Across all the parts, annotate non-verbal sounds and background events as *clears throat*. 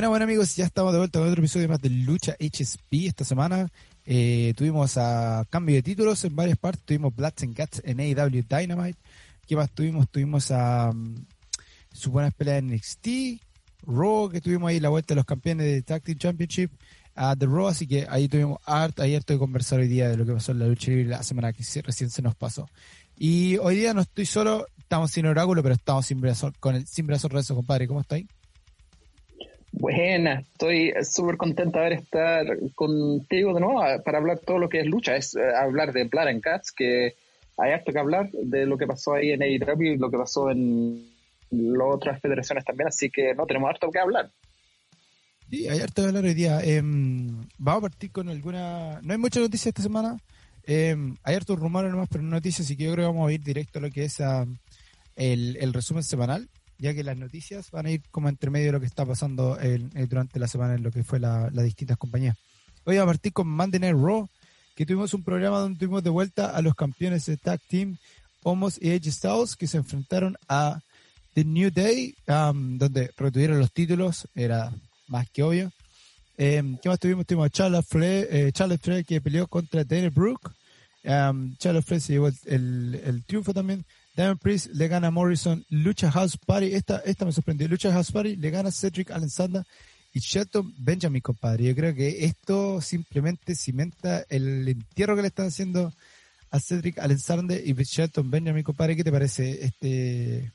Bueno, bueno amigos, ya estamos de vuelta con otro episodio más de Lucha HSP esta semana. Eh, tuvimos a cambio de títulos en varias partes. Tuvimos Bloods and Guts en AEW Dynamite. ¿Qué más tuvimos? Tuvimos a um, su buena pelea en NXT. Raw, que tuvimos ahí la vuelta de los campeones de Tag Team Championship. A The Raw, así que ahí tuvimos art. Ayer estoy conversar hoy día de lo que pasó en la lucha libre la semana que recién se nos pasó. Y hoy día no estoy solo, estamos sin oráculo, pero estamos sin brazo, con el sin brazo rezo, compadre. ¿Cómo estáis? Buena, estoy súper contenta de estar contigo de nuevo para hablar todo lo que es lucha, es eh, hablar de Blood and Cats, que hay harto que hablar de lo que pasó ahí en AEW y lo que pasó en las otras federaciones también, así que no tenemos harto que hablar. Sí, hay harto que hablar hoy día. Em, vamos a partir con alguna... No hay muchas noticias esta semana, em, hay hartos rumores nomás, pero no noticias, así que yo creo que vamos a ir directo a lo que es ah, el resumen semanal ya que las noticias van a ir como entre medio de lo que está pasando durante la semana en lo que fue las distintas compañías. Hoy a partir con Monday Night Raw, que tuvimos un programa donde tuvimos de vuelta a los campeones de Tag Team, Homos y Edge Styles, que se enfrentaron a The New Day, um, donde retuvieron los títulos, era más que obvio. Em, ¿Qué más tuvimos? Tuvimos a Charlotte Flair, eh, que peleó contra Dana Brooke. Um, Charlotte Flair se llevó el, el triunfo también. Diamond Priest le gana a Morrison, Lucha House Party, esta, esta me sorprendió, Lucha House Party le gana a Cedric Alexander y Shelton Benjamin, compadre. Yo creo que esto simplemente cimenta el entierro que le están haciendo a Cedric Alexander y Shelton Benjamin, compadre. ¿Qué te parece este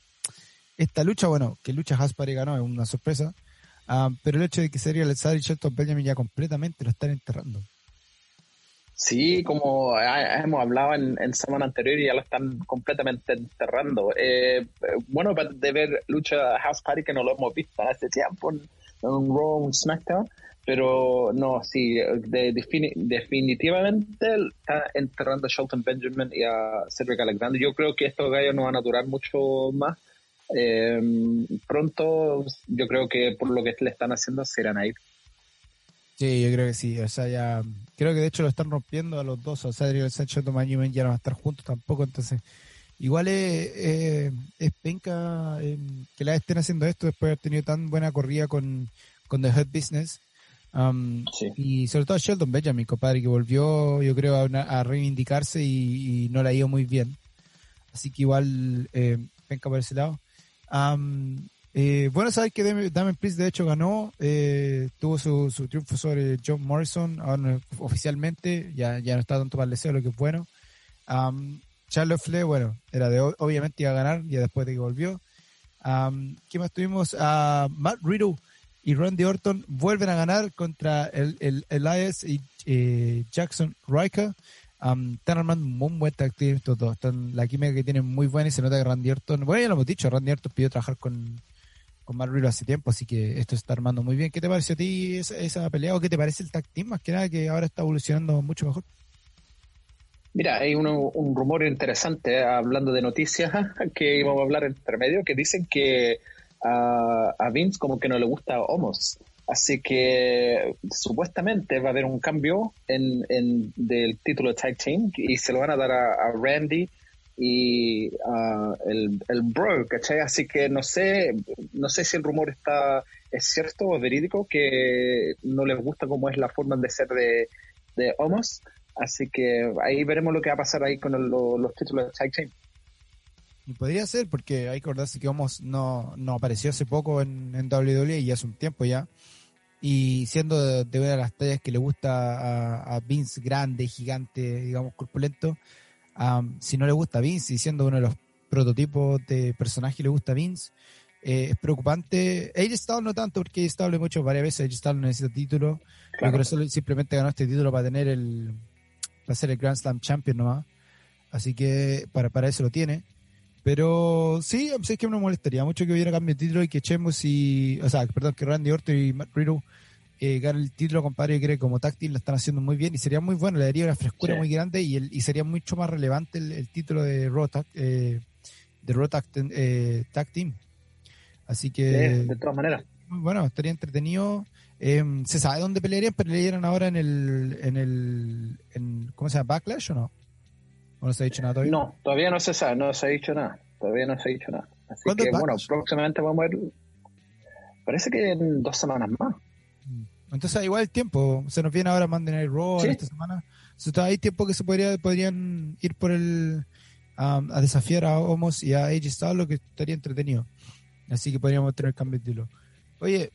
esta lucha? Bueno, que Lucha House Party ganó es una sorpresa, ah, pero el hecho de que Cedric Alexander y Shelton Benjamin ya completamente lo están enterrando. Sí, como hemos hablado en, semana anterior, ya lo están completamente enterrando. Eh, bueno, de ver lucha House Party que no lo hemos visto hace tiempo en, un Raw, un SmackDown, pero no, sí, definitivamente está enterrando a Shelton Benjamin y a Cedric Alexander. Yo creo que estos gallos no van a durar mucho más. Eh, pronto, yo creo que por lo que le están haciendo, serán ahí. Sí, yo creo que sí. O sea, ya. Creo que de hecho lo están rompiendo a los dos. O sea, el Sancho y ya no van a estar juntos tampoco. Entonces, igual es, es, penca em, que la estén haciendo esto después de haber tenido tan buena corrida con, con The Head Business. Um, y sobre todo Sheldon Benjamin, compadre, que volvió, yo creo, a, reivindicarse y, no la ha ido muy bien. Así que igual, eh, penca por ese lado. Um, eh, bueno, sabes que Damien Priest de hecho ganó, eh, tuvo su, su, triunfo sobre John Morrison, ahora oficialmente, ya, ya no está tanto para el deseo, lo que es bueno. Um, Charlotte Flair, bueno, era de obviamente iba a ganar, ya después de que volvió. ¿Qué más tuvimos? Matt Riddle y Randy Orton vuelven a ganar contra el, el Elias y eh, Jackson Riker. Um, armando muy buen tag team Están, la química que tienen muy buena y se nota que Randy Orton, bueno, ya lo hemos dicho, Randy Orton pidió trabajar con, con Matt hace tiempo, así que esto está armando muy bien. ¿Qué te pareció a ti esa, pelea o qué te parece el tag team más que nada que ahora está evolucionando mucho mejor? Mira, hay un, rumor interesante, eh, hablando de noticias, que íbamos a hablar entre medio, que dicen que a Vince como que no le gusta Homos. Así que supuestamente va a haber un cambio en, en del título de Tag Team y se lo van a dar a Randy y uh, el, el Bro, ¿cachai? Así que no sé, no sé si el rumor está es cierto o verídico, que no les gusta cómo es la forma de ser de, de Homos, así que ahí veremos lo que va a pasar ahí con los títulos de Tag Team. Podría ser, porque hay que acordarse que Homos no, no apareció hace poco en, en WWE y hace un tiempo ya. Y siendo de, de una de las tallas que le gusta a, a Vince grande, gigante, digamos, corpulento, si no le gusta Vince y siendo uno de los prototipos de personaje le gusta Vince, eh, es preocupante. Age Styles no tanto, porque Age Styles mucho varias veces, Age Styles no necesita título. Yo creo que simplemente ganó este título para tener el, para ser el Grand Slam Champion nomás. Así que para, para eso lo tiene. Pero sí, es que me molestaría mucho que hubiera cambio de título y que echemos y, o sea, perdón, que Randy Orton y Matt Riddle eh, ganar el título, compadre, creo que como táctil lo están haciendo muy bien y sería muy bueno, le daría una frescura muy grande y, el, y sería mucho más relevante el, título de Rotac, eh, de Rotac eh, Tag Team. Así que... de todas maneras. Bueno, estaría entretenido. Em, ¿Se sabe dónde pelearían? ¿Pelearían ahora en el, en el en, ¿cómo se llama? ¿Backlash o no? ¿O no se ha dicho nada todavía? No, todavía no se sabe, no se ha dicho nada. Todavía no se ha dicho nada. Así que, bueno, próximamente vamos a ver Parece que en dos semanas más. Entonces, igual el tiempo. Se nos viene ahora Monday Night Raw esta semana. Entonces, hay tiempo que se podría, podrían ir por el. a desafiar a Homos y a AJ Styles, lo que estaría entretenido. Así que podríamos tener cambio de título. Oye,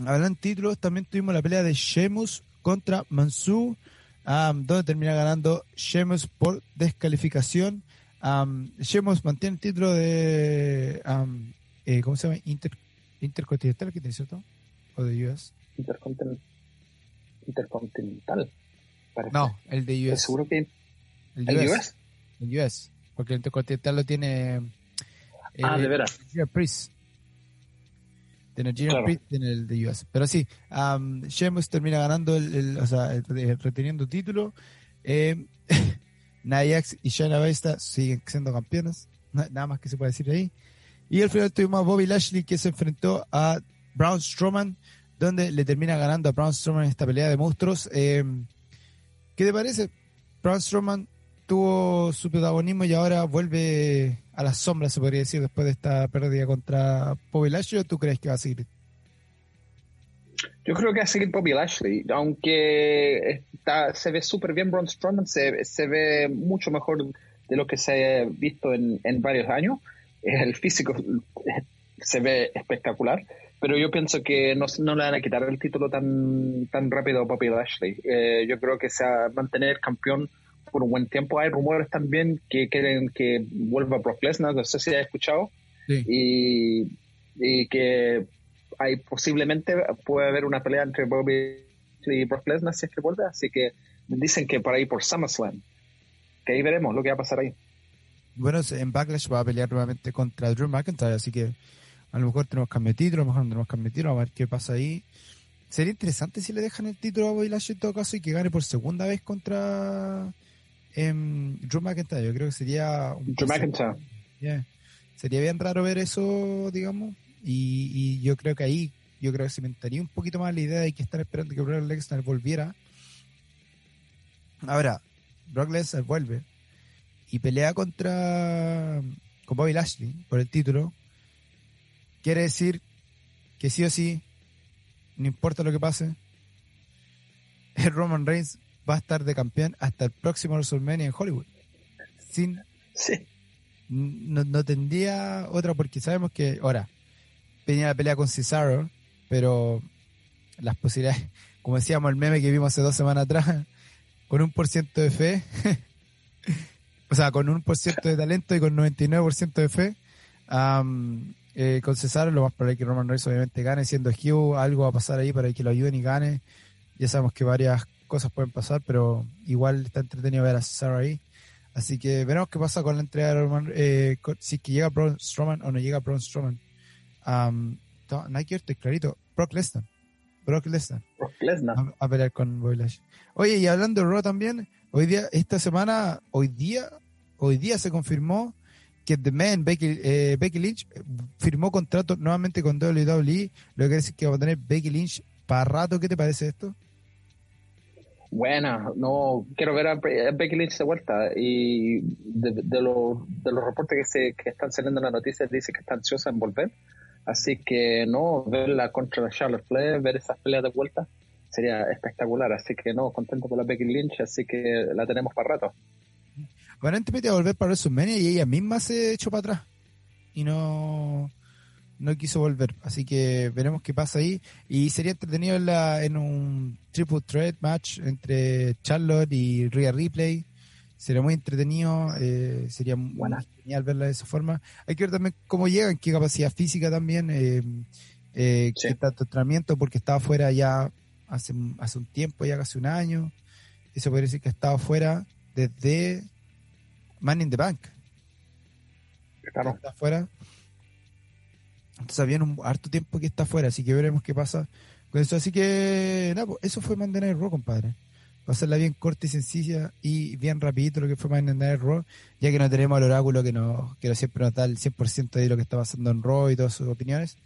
hablando de títulos, también tuvimos la pelea de Sheamus contra Mansu, donde termina ganando Sheamus por descalificación. Um, Sheamus mantiene el título de. Eh, ¿Cómo se llama? Inter, Intercontinental, ¿qué tiene cierto? ¿O de US? Intercontinental. Intercontinental. No, el de US. ¿Seguro que.? ¿El, ¿El US? El US. Porque el Intercontinental lo tiene. ah, de veras. Priest. Tiene Nigerian Priest en el de US. Pero sí, um, Sheamus termina ganando, el, o sea, reteniendo título. Eh, *laughs* Nayax y Shayna Baszler siguen siendo campeones. Nada más que se puede decir ahí. Y al final tuvimos a Bobby Lashley que se enfrentó a Braun Strowman, donde le termina ganando a Braun Strowman esta pelea de monstruos. Eh, ¿Qué te parece? Braun Strowman tuvo su protagonismo y ahora vuelve a las sombras, se podría decir, después de esta pérdida contra Bobby Lashley, ¿o tú crees que va a seguir? Yo creo que va a seguir Bobby Lashley, aunque está, se ve súper bien Braun Strowman, se, se, ve mucho mejor de lo que se ha visto en, en varios años. El físico se ve espectacular, pero yo pienso que no, no, le van a quitar el título tan, tan rápido a Bobby Lashley. Eh, yo creo que se va a mantener campeón por un buen tiempo. Hay rumores también que quieren que vuelva Brock Lesnar, no sé si has escuchado, y, y, que hay posiblemente puede haber una pelea entre Bobby y Brock Lesnar si es que vuelve, así que dicen que por ahí por SummerSlam, que ahí veremos lo que va a pasar ahí. Bueno, en Backlash va a pelear nuevamente contra Drew McIntyre, así que a lo mejor tenemos cambio de título, a lo mejor no tenemos cambio de título, a ver qué pasa ahí. Sería interesante si le dejan el título a Bobby Lashley en todo caso y que gane por segunda vez contra eh, Drew McIntyre. Yo creo que sería. Un Drew McIntyre. Sería bien raro ver eso, digamos. Y, yo creo que ahí, yo creo que cimentaría un poquito más la idea de que estar esperando que Brock Lesnar volviera. Ahora, Brock Lesnar vuelve y pelea contra con Bobby Lashley por el título. Quiere decir que sí o sí, no importa lo que pase, el Roman Reigns va a estar de campeón hasta el próximo WrestleMania en Hollywood. Sin. Sí. No, tendría otra, porque sabemos que ahora tenía la pelea con Cesaro, pero las posibilidades, *laughs* como decíamos el meme que vimos hace dos semanas atrás, *laughs* con un por ciento de fe, *laughs* o sea, con un por ciento de talento y con 99% de fe, eh, con Cesaro lo más probable es que Roman Reigns obviamente gane, siendo Hugh, algo va a pasar ahí para que lo ayuden y gane. Ya sabemos que varias cosas pueden pasar, pero igual está entretenido ver a Cesaro ahí. Así que veremos qué pasa con la entrega de Roman, eh, si que llega Braun Strowman o no llega Braun Strowman. Um, no hay que clarito. Brock Lesnar. Brock Lesnar. Brock Lesnar. A, pelear con Boylash. Oye, y hablando de Raw también, hoy día, esta semana, hoy día, hoy día se confirmó que The Man, Becky, eh, Becky Lynch, firmó contrato nuevamente con WWE, lo que quiere decir que va a tener Becky Lynch para rato. ¿Qué te parece esto? Buena, no quiero ver a Becky Lynch de vuelta y de, de, los reportes que, se, que están saliendo en las noticias dice que está ansiosa en volver. Así que no, verla contra Charlotte Flair, ver esas peleas de vuelta sería espectacular. Así que no, contento con la Becky Lynch, así que la tenemos para rato. Aparentemente a volver para WrestleMania y ella misma se echó para atrás y no no quiso volver. Así que veremos qué pasa ahí. Y sería entretenido en, la, en un triple threat match entre Charlotte y Rhea Ripley. Sería muy entretenido, eh, sería Buena. genial verla de esa forma. Hay que ver también cómo llegan, qué capacidad física también, eh, eh, qué tanto entrenamiento, porque estaba fuera ya hace, hace un tiempo, ya casi un año. Eso podría decir que estaba fuera desde Man in the Bank. Claro. Está fuera entonces había un harto tiempo que está fuera, así que veremos qué pasa con eso. Así que, nada, pues, eso fue Monday Night Raw, compadre. Va a hacerla bien corta y sencilla y bien rapidito lo que fue Monday Night Raw, ya que no tenemos el oráculo que, nos, que siempre nos da el 100% de lo que está pasando en Raw y todas sus opiniones.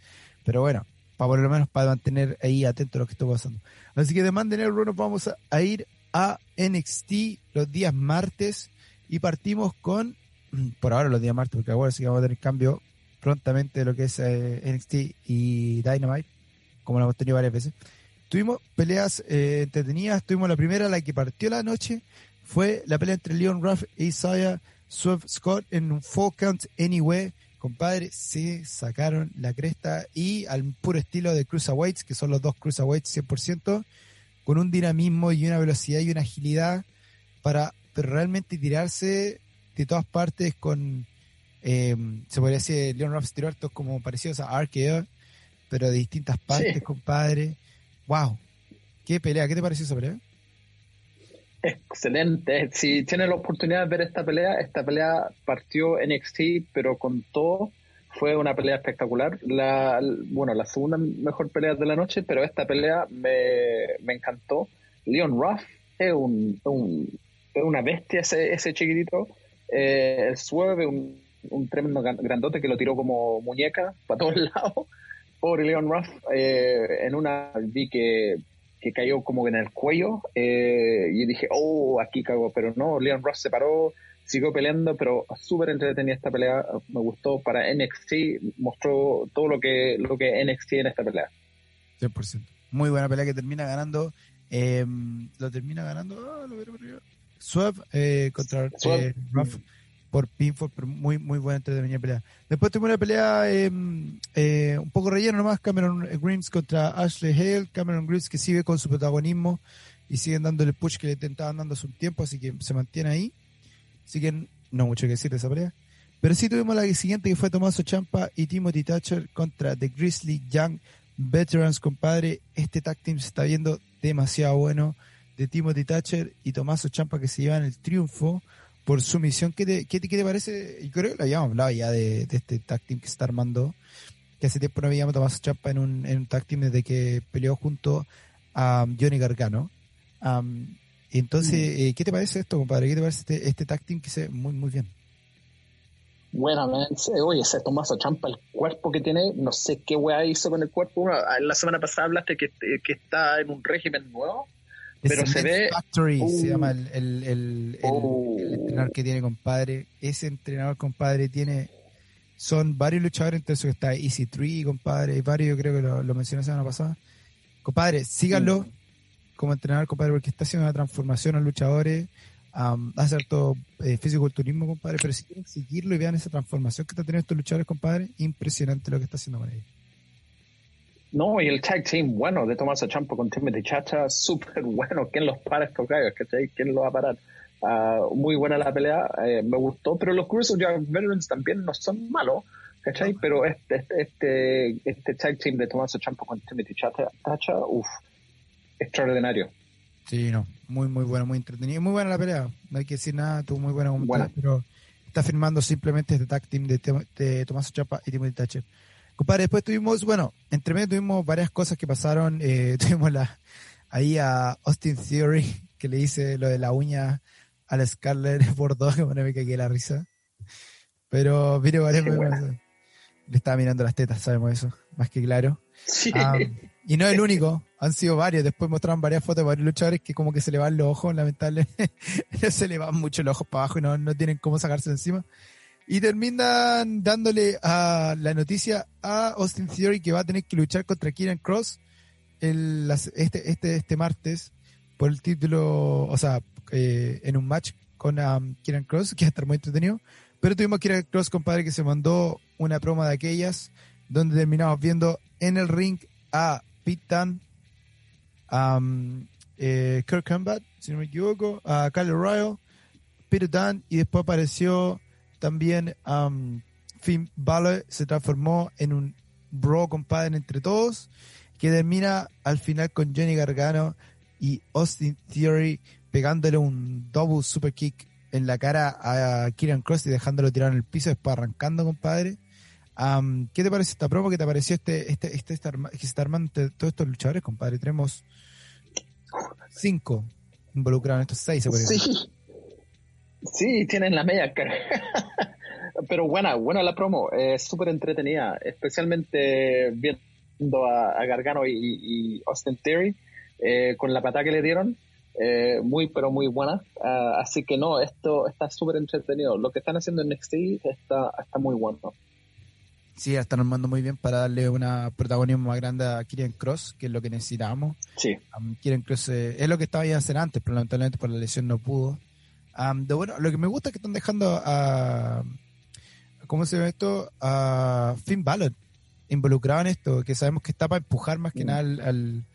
Pero bueno, para por lo menos para mantener ahí atento a lo que está pasando. Así que de Monday Night Raw nos vamos a ir a NXT los días martes y partimos con, *clears throat* por ahora los días martes, porque ahora sí que vamos a tener cambio prontamente lo que es eh, NXT y Dynamite, como lo hemos tenido varias veces. Tuvimos peleas eh, entretenidas, tuvimos la primera, la que partió la noche, fue la pelea entre Leon Ruff e Isaiah Swift Scott en un Four Count Anyway. Compadre, se sacaron la cresta y al puro estilo de Cruiserweights, que son los dos Cruiserweights 100%, con un dinamismo y una velocidad y una agilidad para realmente tirarse de todas partes con, eh, se podría decir, Leon Ruff tiró como parecidos a RKO, pero de distintas partes, compadre. ¡Wow! ¿Qué pelea? ¿Qué te pareció esa pelea? Excelente. Si tienes la oportunidad de ver esta pelea, esta pelea partió NXT, pero con todo fue una pelea espectacular. La, bueno, la segunda mejor pelea de la noche, pero esta pelea me, me encantó. Leon Ruff es un, una bestia ese, ese chiquitito. Eh, el Swerve, un, un tremendo grandote que lo tiró como muñeca para todos *laughs* lados. Pobre Leon Ruff. Eh, en una vi que que cayó como en el cuello eh, y dije, oh, aquí cago, pero no, Leon Ross se paró, siguió peleando, pero súper entretenida esta pelea, me gustó para NXT, mostró todo lo que, lo que NXT en esta pelea. 100%. Muy buena pelea que termina ganando, lo termina ganando, ah, eh, contra eh, Ruff por pinfall, pero muy, muy buena entretenida pelea. Después tuvimos una pelea em, eh, un poco relleno nomás, Cameron Grimes contra Ashley Hale, Cameron Grimes que sigue con su protagonismo y siguen dándole push que le intentaban dando hace un tiempo, así que se mantiene ahí. Así que no mucho que decir de esa pelea. Pero sí tuvimos la siguiente que fue Tomaso Champa y Timothy Thatcher contra The Grizzly Young Veterans, compadre. Este tag team se está viendo demasiado bueno de Timothy Thatcher y Tomaso Champa que se llevan el triunfo por su misión. ¿Qué te, qué, te parece? Yo creo que lo habíamos hablado ya de, este tag team que se está armando, que hace tiempo no habíamos tomado Champa en un, en un tag team desde que peleó junto a Johnny Gargano. entonces, mm. eh, ¿qué te parece esto, compadre? ¿Qué te parece este, este tag team que se muy, muy bien? Bueno, oye, ese Tomaso Champa, el cuerpo que tiene, no sé qué weá hizo con el cuerpo. la semana pasada hablaste que, que está en un régimen nuevo pero se ve. Factory se llama el, el, el, entrenador que tiene compadre. Ese entrenador, compadre, tiene. Son varios luchadores, entre eso que está Easy Tree, compadre, y varios, yo creo que lo, lo mencioné la semana pasada. Compadre, síganlo como entrenador, compadre, porque está haciendo una transformación a luchadores. Um, hace todo eh, físico-culturismo, compadre, pero si quieren seguirlo y vean esa transformación que está teniendo estos luchadores, compadre, impresionante lo que está haciendo con ellos. No, y el tag team bueno de Tomás Champo con Timothy Chacha, *laughs* súper bueno. ¿Quién los para estos gallos? ¿Quién los va a parar? Uh, muy buena la pelea, eh, me gustó, pero los Cruiser Veterans también no son malos, ¿cachai? Pero este, este, este, este tag team de Tomás Champo con Timothy Chacha, uff, extraordinario. Sí, no, muy, muy bueno, muy entretenido. Muy buena la pelea, no hay que decir nada, tuvo muy buena, buena. pero está firmando simplemente este tag team de, de Tomás Chapa y Timothy Thatcher. Compadre, después tuvimos, bueno, entre medio tuvimos varias cosas que pasaron. Eh, *laughs* tuvimos la, ahí a Austin Theory, que le hice lo de la uña a la Scarlett *laughs* Bordeaux, que me cagué la risa. Pero, mire, varias Le estaba mirando las tetas, sabemos eso, más que claro. Sí. y no es el *laughs* único, han sido varios. Después mostraron varias fotos de varios luchadores que como que se le van los ojos, lamentablemente. se le van mucho los ojos para abajo y no, no tienen cómo sacarse encima. Y terminan dándole a la noticia a Austin Theory que va a tener que luchar contra Kieran Cross el, este, este, este martes por el título, o sea, eh, en un match con um, Kieran Cross, que va a estar muy entretenido. Pero tuvimos a Kieran Cross, compadre, que se mandó una promo de aquellas, donde terminamos viendo en el ring a Pete Dunne, a eh, Kirk Combat, si no me equivoco, a Kyle Royal, Peter Dunne, y después apareció también um, Finn Balor se transformó en un bro compadre entre todos, que termina al final con Johnny Gargano y Austin Theory pegándole un double super kick en la cara a Kieran Cross y dejándolo tirar en el piso, después arrancando, compadre. Um, ¿Qué te parece esta promo? ¿Qué te pareció este, este, este, este que se está armando todos estos luchadores, compadre? Tenemos cinco involucrados en estos seis, se puede Sí, Sí, tienen la media cara. *laughs* Pero buena, buena la promo, es súper entretenida, especialmente viendo a, Gargano y, Austin Theory eh, con la patada que le dieron. Eh, muy, pero muy buena. Ah, así que no, esto está súper entretenido. Lo que están haciendo en NXT está, está muy bueno. Sí, están armando muy bien para darle una protagonismo más grande a Kieran Cross, que es lo que necesitábamos. Sí. Um, Kieran Cross eh, es lo que estaba ya hacer antes, pero lamentablemente por la lesión no pudo. Um, de, bueno, lo que me gusta es que están dejando a. ¿Cómo se llama esto? A Finn Balor involucrado en esto, que sabemos que está para empujar más que Mm. nada al, al,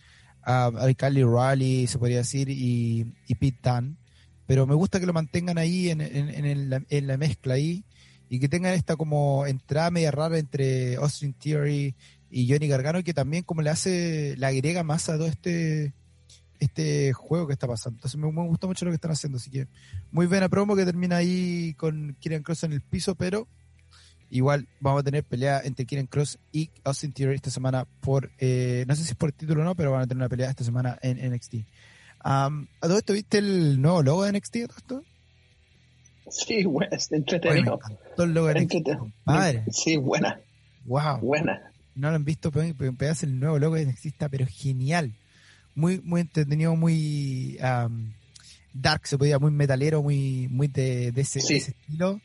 a, Cali Raleigh, se podría decir, y, y Pete Dunne. Pero me gusta que lo mantengan ahí en, en, en, el- en la mezcla ahí y que tengan esta como entrada media rara entre Austin Theory y Johnny Gargano que también como le hace, le agrega más a todo este este juego que está pasando. Entonces me, me gusta mucho lo que están haciendo, así que muy buena promo que termina ahí con Kieran Cross en el piso, pero igual vamos a tener pelea entre Kieran Cross y Austin Theory esta semana por, eh, no sé si es por título o no, pero van a tener una pelea esta semana en NXT. Um, ¿A todo esto viste el nuevo logo de NXT? a todo esto? Sí, bueno, es entretenido. encantó el logo de NXT. Compadre. Sí, buena, Wow. buena. no lo han visto, pero pero el nuevo logo de NXT está, pero genial. Muy, muy entretenido, muy um, dark, se podía, muy metalero, muy, muy de, de ese, de estilo.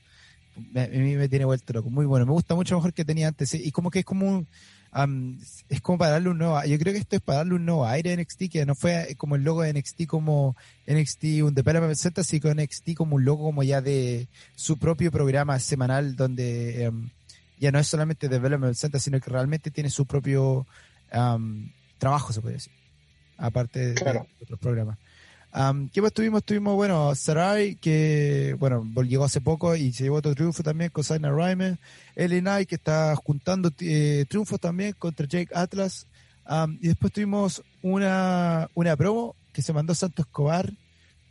A mí me tiene vuelto loco, muy bueno. Me gusta mucho mejor que tenía antes. ¿sí? Y como que es como un, um, es como para darle un nuevo, yo creo que esto es para darle un nuevo aire a NXT, que no fue como el logo de NXT como NXT, un Development Center, sino que NXT como un logo como ya de su propio programa semanal donde um, ya no es solamente Development Center, sino que realmente tiene su propio um, trabajo, se puede decir. Aparte de, Claro. de otros programas. Um, ¿Qué más tuvimos? Tuvimos, bueno, Sarai, que, bueno, llegó hace poco y se llevó otro triunfo también con Zaina Ryman. Eli que está juntando eh, triunfos también contra Jake Atlas. Um, y después tuvimos una, una promo que se mandó Santo Escobar,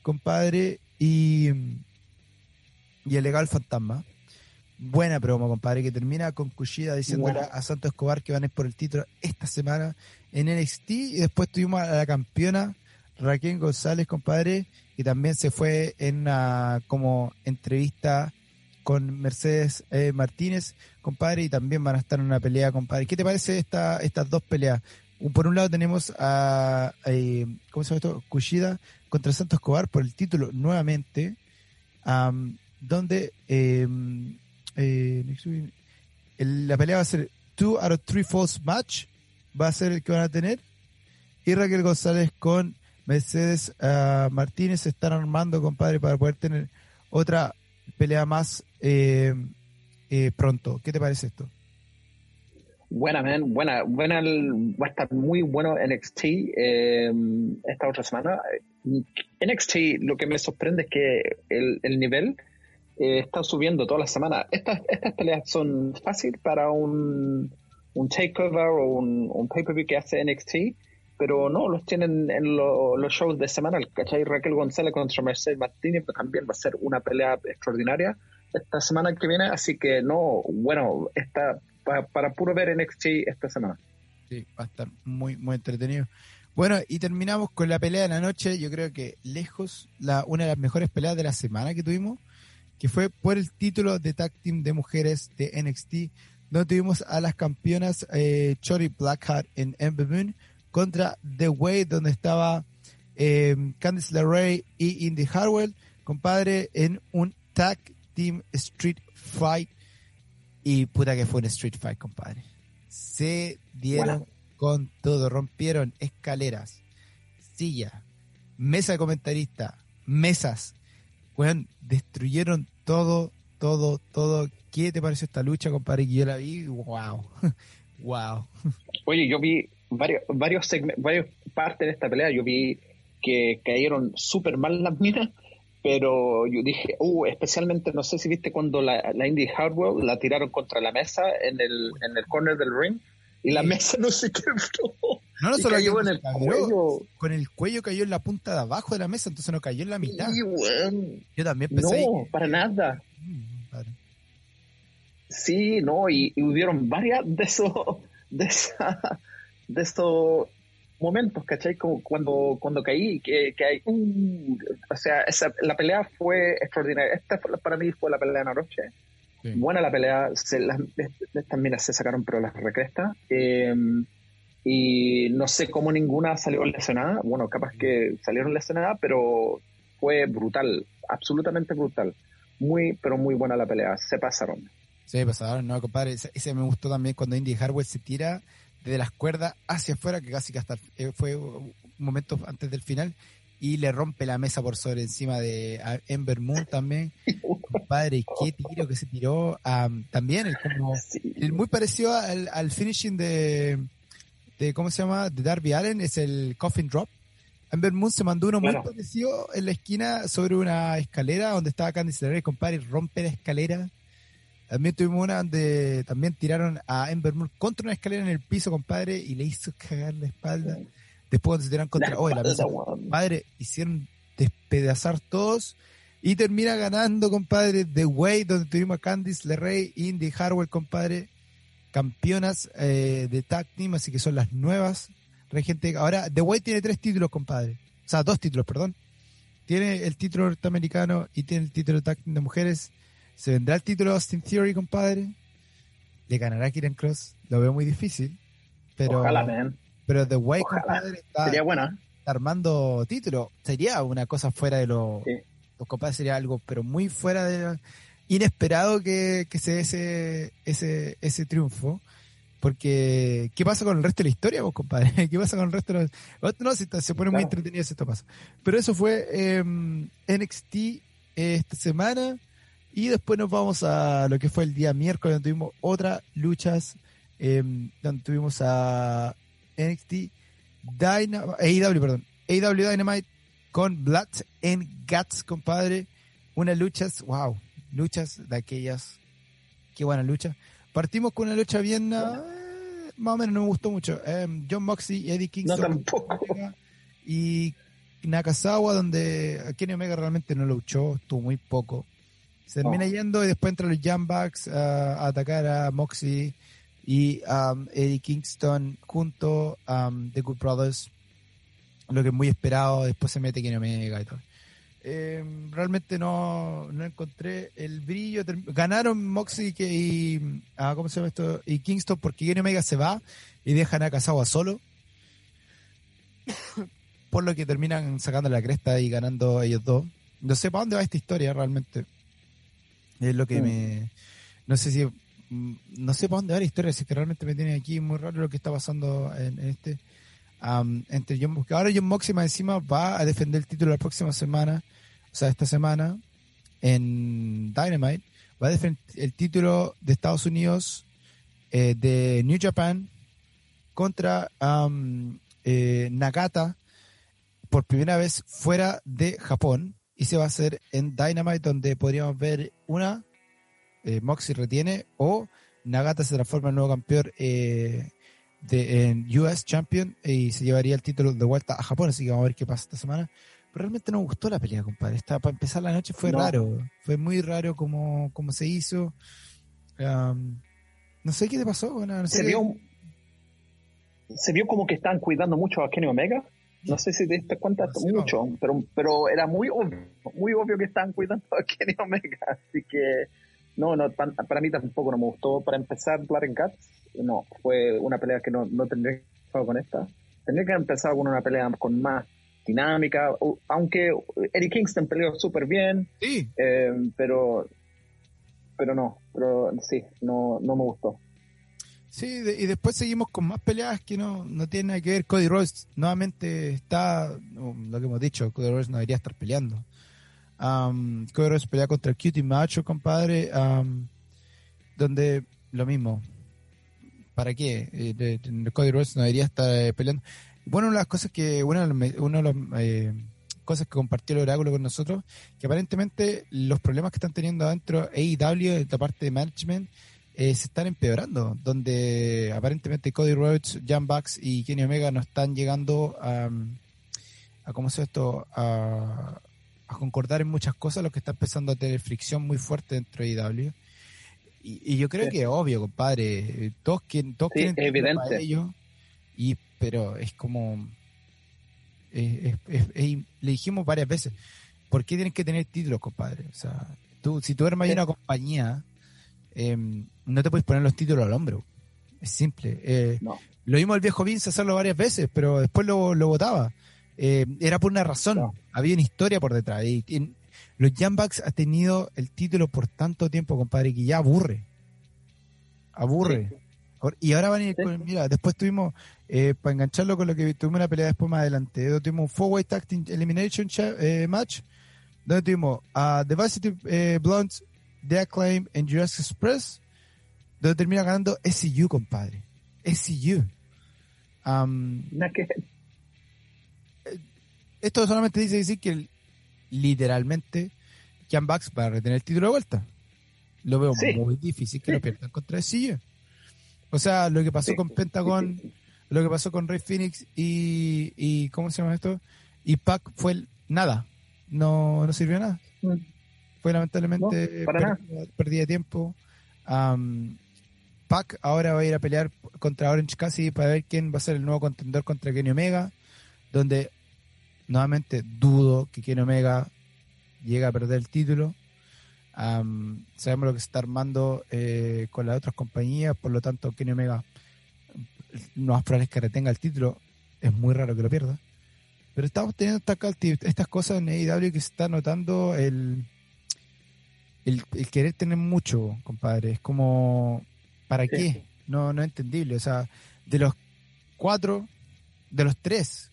compadre, y, y el legal fantasma. Buena promo, compadre, que termina con Kushida diciéndole Buena. a Santos Escobar que van a ir por el título esta semana en NXT. Y después tuvimos a la campeona Raquel González, compadre, que también se fue en una como entrevista con Mercedes eh, Martínez, compadre, y también van a estar en una pelea, compadre. ¿Qué te parece esta, estas dos peleas? Por un lado tenemos a, eh, ¿cómo se llama esto? Kushida contra Santos Escobar por el título nuevamente, am, donde eh, eh, la pelea va a ser two out of three falls match, va a ser el que van a tener, y Raquel González con Mercedes ah, Martínez se están armando, compadre, para poder tener otra pelea más eh, eh, pronto. ¿Qué te parece esto? Buena, man, buena, buena. el- va a estar muy bueno NXT eh, esta otra semana. NXT, lo que me sorprende es que el, el nivel eh, está subiendo toda la semana. Estas, estas peleas son fácil para un, un takeover o un, un pay-per-view que hace NXT, pero no, los tienen en lo- los shows de semana. ¿Cachai? Raquel González contra Mercedes Martínez también va a ser una pelea extraordinaria esta semana que viene, así que no, bueno, está pa- para puro ver NXT esta semana. Sí, va a estar muy, muy entretenido. Bueno, y terminamos con la pelea de la noche. Yo creo que lejos, la, una de las mejores peleas de la semana que tuvimos, que fue por el título de Tag Team de Mujeres de NXT, donde tuvimos a las campeonas eh, Chori Blackheart en Ember Moon contra The Way, donde estaba eh, Candice LeRae y Indy Harwell, compadre, en un Tag Team Street Fight. Y puta que fue un Street Fight, compadre. Se dieron con todo, rompieron escaleras, silla, mesa de comentarista, mesas, weón, destruyeron todo, todo, todo. ¿Qué te pareció esta lucha, compadre? Que yo la vi, wow, wow. *laughs* Oye, yo vi varios, varios, varios partes de esta pelea. Yo vi que cayeron súper mal las minas, pero yo dije, uh, especialmente, no sé si viste cuando la, la Indy Hardwell la tiraron contra la mesa en el, en el corner del ring y la mesa *laughs* no se quebró. No, no solo cayó en el cayó, cuello. con el cuello cayó en la punta de abajo de la mesa, entonces no cayó en la mitad. Yo también pensé no, que- para nada. Mm. Sí, no, y, y hubieron varias de esos, de esa, de esos momentos, ¿cachai? Como cuando, cuando caí, que, que hay, uh, o sea, esa, la pelea fue extraordinaria. Esta fue- para mí fue la pelea de la noche. Sí. Buena la pelea, se, las, estas minas se sacaron pero las recrestas. eh, y no sé cómo ninguna salió lesionada. Bueno, capaz que salieron lesionadas, pero fue brutal, absolutamente brutal. Muy, pero muy buena la pelea, se pasaron. Sí, pasaron, no, compadre. Ese, me gustó también cuando Indy Harwell se tira de las cuerdas hacia afuera, que casi que hasta eh, fue un momento antes del final, y le rompe la mesa por sobre encima de Ember Moon también. Compadre, qué tiro que se tiró. también, el, como, *laughs* el muy parecido al, al finishing de, de, ¿cómo se llama? De Darby Allen, es el Coffin Drop. Ember Moon se mandó uno muy parecido en la esquina sobre una escalera donde estaba Candice LeRae, compadre, rompe la escalera también tuvimos una donde también tiraron a Ember Moon contra una escalera en el piso, compadre, y le hizo cagar la espalda. Después cuando se tiraron contra oh, la mesa, compadre, hicieron despedazar todos. Y termina ganando, compadre, The Way, donde tuvimos a Candice LeRae, Indy Harwell, compadre, campeonas eh, de tag team, así que son las nuevas regentes. Ahora, The Way tiene tres títulos, compadre. O sea, dos títulos, perdón. Tiene el título norteamericano y tiene el título de tag team de mujeres ¿Se vendrá el título de Austin Theory, compadre? ¿Le ganará Kieran Cross? Lo veo muy difícil. Pero, pero The Way, compadre, está, sería buena. armando título. Sería una cosa fuera de lo. Los compadres sería algo, pero muy fuera de. Inesperado que, que se dé ese, ese, ese triunfo. Porque, ¿qué pasa con el resto de la historia, vos, compadre? *laughs* ¿Qué pasa con el resto de los... No, se pone muy entretenido si esto pasa. Pero eso fue eh, NXT esta semana. Y después nos vamos a lo que fue el día miércoles, donde tuvimos otras luchas, em, donde tuvimos a NXT Dynamite, AEW, perdón, AEW Dynamite con Blood and Guts, compadre. Unas luchas, wow, luchas de aquellas, qué buena lucha. Partimos con una lucha bien, ah, más o menos no me gustó mucho. Em, John Moxley, Eddie Kingston. No tampoco. Y Nakazawa, donde Kenny Omega realmente no luchó, estuvo muy poco. Se termina oh. yendo y después entran los Jambucks a atacar a Moxie y um, Eddie Kingston junto a um, The Good Brothers. Lo que es muy esperado. Después se mete Kenny Omega y todo. Eh, realmente no, no encontré el brillo. Ganaron Moxie y, ah, ¿cómo se llama esto? y Kingston porque Kenny Omega se va y dejan a Kazawa solo. *coughs* Por lo que terminan sacando la cresta y ganando ellos dos. No sé para dónde va esta historia realmente. Es lo que mm. me. No sé si. Mm, no sé para dónde va la historia, si es que realmente me tiene aquí muy raro lo que está pasando en, este. Entre John Ahora John Moxley encima va a defender el título la próxima semana, o sea, esta semana, en Dynamite. Va a defender el título de Estados Unidos eh, de New Japan contra eh, Nagata por primera vez fuera de Japón y se va a hacer en Dynamite donde podríamos ver una eh, Moxie retiene o Nagata se transforma en nuevo campeón eh, de, en US Champion y se llevaría el título de vuelta a Japón, así que vamos a ver qué pasa esta semana. Pero realmente no me gustó la pelea, compadre. Esta, para empezar la noche fue raro, fue muy raro como, como se hizo. no sé qué te pasó. se, vio, se vio como que están cuidando mucho a Kenny Omega no sé si te diste cuenta mucho, pero, pero era muy obvio, muy obvio que estaban cuidando a Kenny Omega, así que no, no para, mí tampoco no me gustó. Para empezar, Blood and Guts, no, fue una pelea que no, no tendría que empezar con esta. Tendría que haber empezado con una pelea con más dinámica, aunque Eddie Kingston peleó súper bien, sí. Eh, pero, pero no, pero sí, no, no me gustó. Sí, y después seguimos con más peleas que no, no tienen nada que ver. Cody Rhodes nuevamente está, lo que hemos dicho, Cody Rhodes no debería estar peleando. Um, Cody Rhodes pelea contra Cutie Macho, compadre, donde lo mismo. ¿Para qué? Eh, Cody Rhodes no debería estar eh, peleando. Bueno, de las cosas que, una de las eh, cosas que compartió el oráculo con nosotros, que aparentemente los problemas que están teniendo adentro AEW, la parte de management, se están empeorando, donde aparentemente Cody Rhodes, Jan Bucks y Kenny Omega no están llegando a, a ¿cómo se esto? A, concordar en muchas cosas, lo que está empezando a tener fricción muy fuerte dentro de IW. Y, yo creo que es obvio, compadre. Todos, quieren, todos quieren evidente. ellos, y, pero es como... le dijimos varias veces, ¿por qué tienen que tener títulos, compadre? O sea, tú, si tú eres mayor una compañía, Em, no te puedes poner los títulos al hombro. Es simple. Eh, lo vimos el viejo Vince hacerlo varias veces, pero después lo, lo votaba. Eh, era por una razón. Había una historia por detrás. Y, los Young Bucks ha tenido el título por tanto tiempo, compadre, que ya aburre. aburre. Y ahora van a ir con, mira, después tuvimos, eh, para engancharlo con lo que tuvimos una pelea después más adelante, tuvimos un four-way tag elimination eh, match, donde tuvimos a The Varsity eh, Blondes, The Acclaim en Jurassic Express, donde termina ganando SCU, compadre. SCU. Um, esto solamente dice decir que literalmente Jan Bucks va a retener el título de vuelta. Lo veo muy difícil que lo pierdan contra SCU. O sea, lo que pasó con Pentagon, lo que pasó con Rey Phoenix y, y ¿cómo se llama esto? Y Pac fue nada. No, no sirvió nada. Mm. Fue lamentablemente pérdida, de tiempo. Pac ahora va a ir a pelear contra Orange Cassidy para ver quién va a ser el nuevo contendor contra Kenny Omega, donde nuevamente dudo que Kenny Omega llegue a perder el título sabemos lo que se está armando eh, con las otras compañías, por lo tanto, Kenny Omega no probable que retenga el título, es muy raro que lo pierda. Pero estamos teniendo estas cosas en AEW que se está notando el, el, querer tener mucho, compadre. Es como, ¿para qué? No, no es entendible. O sea, de los cuatro, de los tres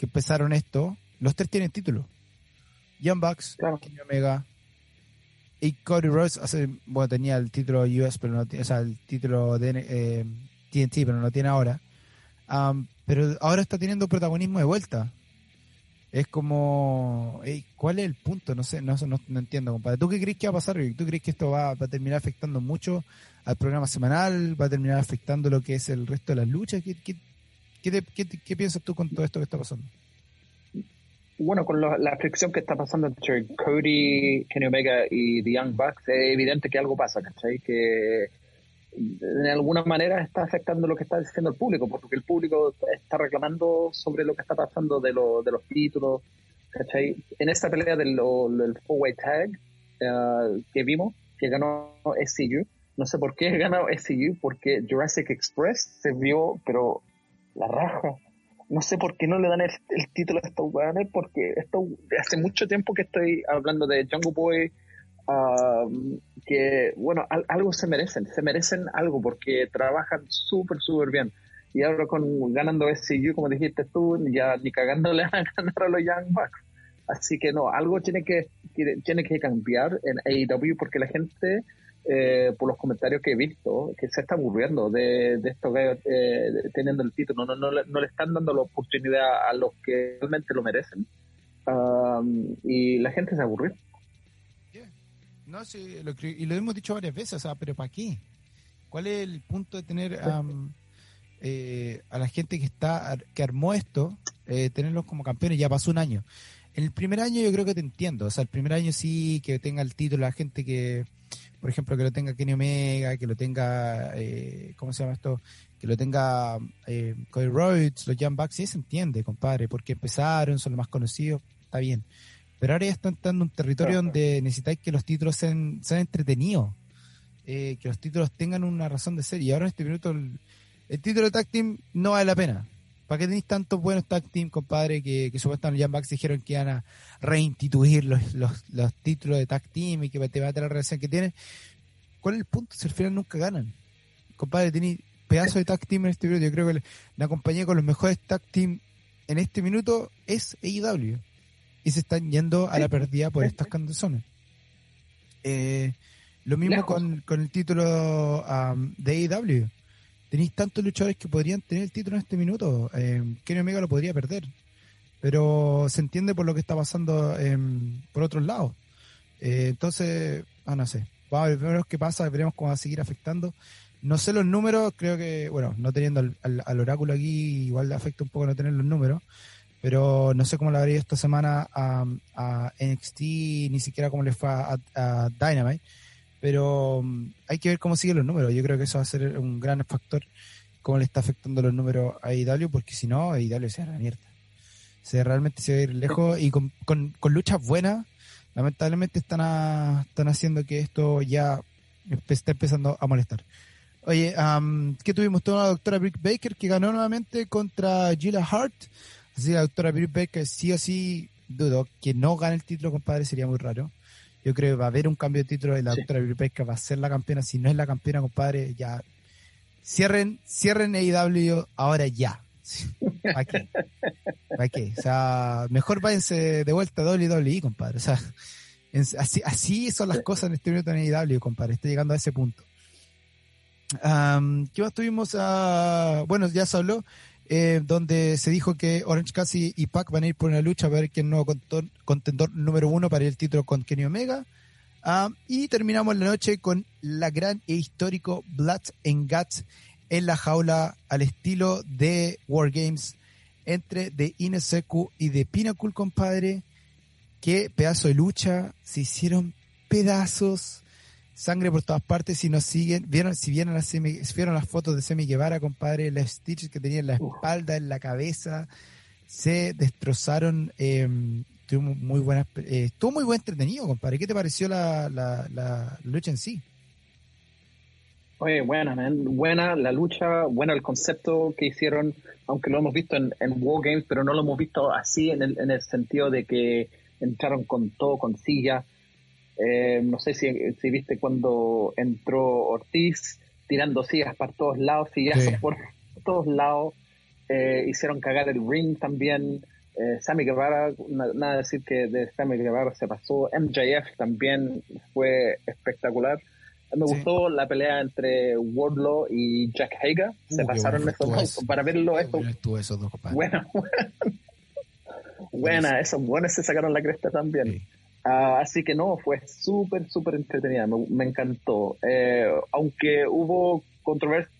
que empezaron esto, los tres tienen título. Young Bucks, Kenny Omega, y Cody Rhodes hace, bueno, tenía el título US, pero no o sea, el título de eh, TNT, pero no lo tiene ahora. pero ahora está teniendo protagonismo de vuelta. Es como, ¿cuál es el punto? No sé, no, no, entiendo, compadre. ¿Tú qué crees que va a pasar? ¿Tú crees que esto va, a terminar afectando mucho al programa semanal? ¿Va a terminar afectando lo que es el resto de las luchas? ¿Qué, qué, qué, qué piensas tú con todo esto que está pasando? bueno, con la fricción que está pasando entre Cody, Kenny Omega y The Young Bucks, es evidente que algo pasa, ¿cachai? Que de alguna manera está afectando lo que está diciendo el público, porque el público está reclamando sobre lo que está pasando de, de los títulos, ¿cachai? En esta pelea del, del four-way tag uh, que vimos, que ganó SCU, no sé por qué *laughs* ganó SCU, porque Jurassic Express se vio, pero la raja no sé por qué no le dan el, título a estos weones, porque esto hace mucho tiempo que estoy hablando de Jungle Boy, um, que, bueno, algo se merecen, se merecen algo porque trabajan súper, súper bien. Y ahora con ganando SCU, como dijiste tú, ya ni cagándole *laughs* a ganar a los Young Bucks. Así que no, algo tiene que, tiene que cambiar en AEW porque la gente eh, por los comentarios que he visto, que se está aburriendo de, de estos gallos eh, teniendo el título. No, no, no, le están dando la oportunidad a los que realmente lo merecen. y la gente se aburrió. No, sí, lo, y lo hemos dicho varias veces, o sea, pero ¿para qué? ¿Cuál es el punto de tener eh, a la gente que está que armó esto, tenerlos como campeones? Ya pasó un año. En el primer año yo creo que te entiendo, o sea, el primer año sí que tenga el título la gente que por ejemplo, que lo tenga Kenny Omega, que lo tenga, eh, ¿cómo se llama esto? Que lo tenga eh, Cody Rhodes, los Young Bucks, sí se entiende, compadre, porque empezaron, son los más conocidos, está bien. Pero ahora ya están entrando en un territorio donde necesitáis que los títulos sean, sean entretenidos, eh, que los títulos tengan una razón de ser. Y ahora en este minuto el, el título de Tag Team no vale la pena. ¿Para qué tenéis tantos buenos tag team, compadre, que, que supuestamente los Young dijeron que iban a reinstituir los, los, los, títulos de tag team y que te va a tener la relación que tienen? ¿Cuál es el punto si al final nunca ganan? Compadre, tenéis pedazo de tag team en este minuto. Yo creo que la compañía con los mejores tag team en este minuto es AEW. Y se están yendo a la pérdida por estas canciones. Eh, lo mismo con, con, el título um, de AEW tenéis tantos luchadores que podrían tener el título en este minuto. Eh, Kenny Omega lo podría perder. Pero se entiende por lo que está pasando em, por otros lados. Eh, entonces, ah, no sé. Vamos a ver qué pasa, veremos cómo va a seguir afectando. No sé los números, creo que, bueno, no teniendo al, oráculo aquí, igual le afecta un poco no tener los números, pero no sé cómo le habría esta semana a, NXT, ni siquiera cómo le fue a Dynamite pero mm, hay que ver cómo siguen los números. Yo creo que eso va a ser un gran factor, cómo le está afectando los números a Idalio, porque si no, Idalio se va a la mierda. Se realmente se va a ir lejos y con, con, luchas buenas, lamentablemente están, están haciendo que esto ya está empezando a molestar. Oye, um, ¿qué tuvimos? Toda la doctora Brick Baker que ganó nuevamente contra Gila Hart. Así la doctora Brick Baker sí o sí dudo que no gane el título, compadre, sería muy raro. Yo creo que va a haber un cambio de título y la doctora Pesca va a ser la campeona. Si no es la campeona, compadre, ya cierren, cierren AEW ahora ya. *laughs* ¿Para qué? ¿Para qué? O sea, mejor váyanse de vuelta a WWE, compadre. O sea, así, así son las cosas en este minuto en AEW, compadre. Estoy llegando a ese punto. ¿Qué más tuvimos? Uh, bueno, ya se habló. Eh, donde se dijo que Orange Cassidy y Pac van a ir por una lucha a ver quién nuevo contendor, número uno para el título con Kenny Omega. Ah, y terminamos la noche con la gran e histórico Blood and Guts en la jaula al estilo de War Games entre The Ineseku y The Pinnacle, compadre. Qué pedazo de lucha. Se hicieron pedazos sangre por todas partes. Si nos siguen, vieron, si vieron las, vieron las fotos de Semi Guevara, compadre, las stitches que tenía en la espalda, en la cabeza, se destrozaron. Eh, estuvo muy buena, eh, estuvo muy buen entretenido, compadre. ¿Qué te pareció la, la, lucha en sí? Oye, buena, man. Buena la lucha, buena el concepto que hicieron, aunque lo hemos visto en, en War Games, pero no lo hemos visto así en el, en el sentido de que entraron con todo, con silla, eh, no sé si, viste cuando entró Ortiz tirando sillas para todos lados, sillas por todos lados. Eh, hicieron cagar el ring también. Eh, Sammy Guevara, nada decir que de Sammy Guevara se pasó. MJF también fue espectacular. Me gustó la pelea entre Wardlow y Jack Hager. Se pasaron esos dos. Para verlo, esto. Bueno, *laughs* buena, esos buenos se sacaron la cresta también. Ah, así que no, fue súper, súper entretenida, me, encantó. Eh, aunque hubo controversia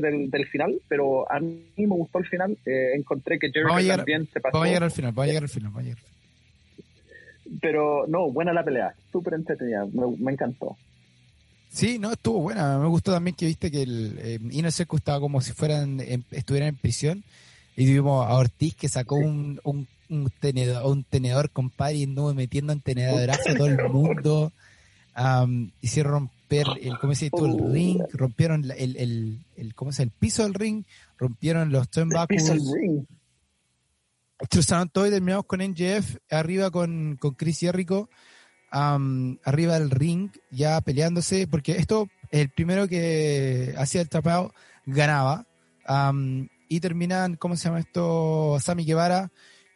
del, del, final, pero a mí me gustó el final. Eh, encontré que Jericho también se pasó. Vamos a llegar al final, va a llegar al final, Pero no, buena la pelea, súper entretenida, me, encantó. Sí, no, estuvo buena. Me gustó también que viste que el eh, estaba como si fueran estuvieran en prisión y vimos a Ortiz que sacó un, un un tenedor, un tenedor compadre, y anduvo metiendo en tenedorazo a todo el mundo. hicieron romper el, ¿cómo se dice? el oh. ring, rompieron el, el, el, ¿cómo se el piso del ring, rompieron los turnbuckles. Destrozaron todo y terminamos con NGF arriba con, con Chris Jericho, arriba del ring, ya peleándose, porque esto, el primero que hacía el tapado ganaba. Y terminan, ¿cómo se llama esto? Sammy Guevara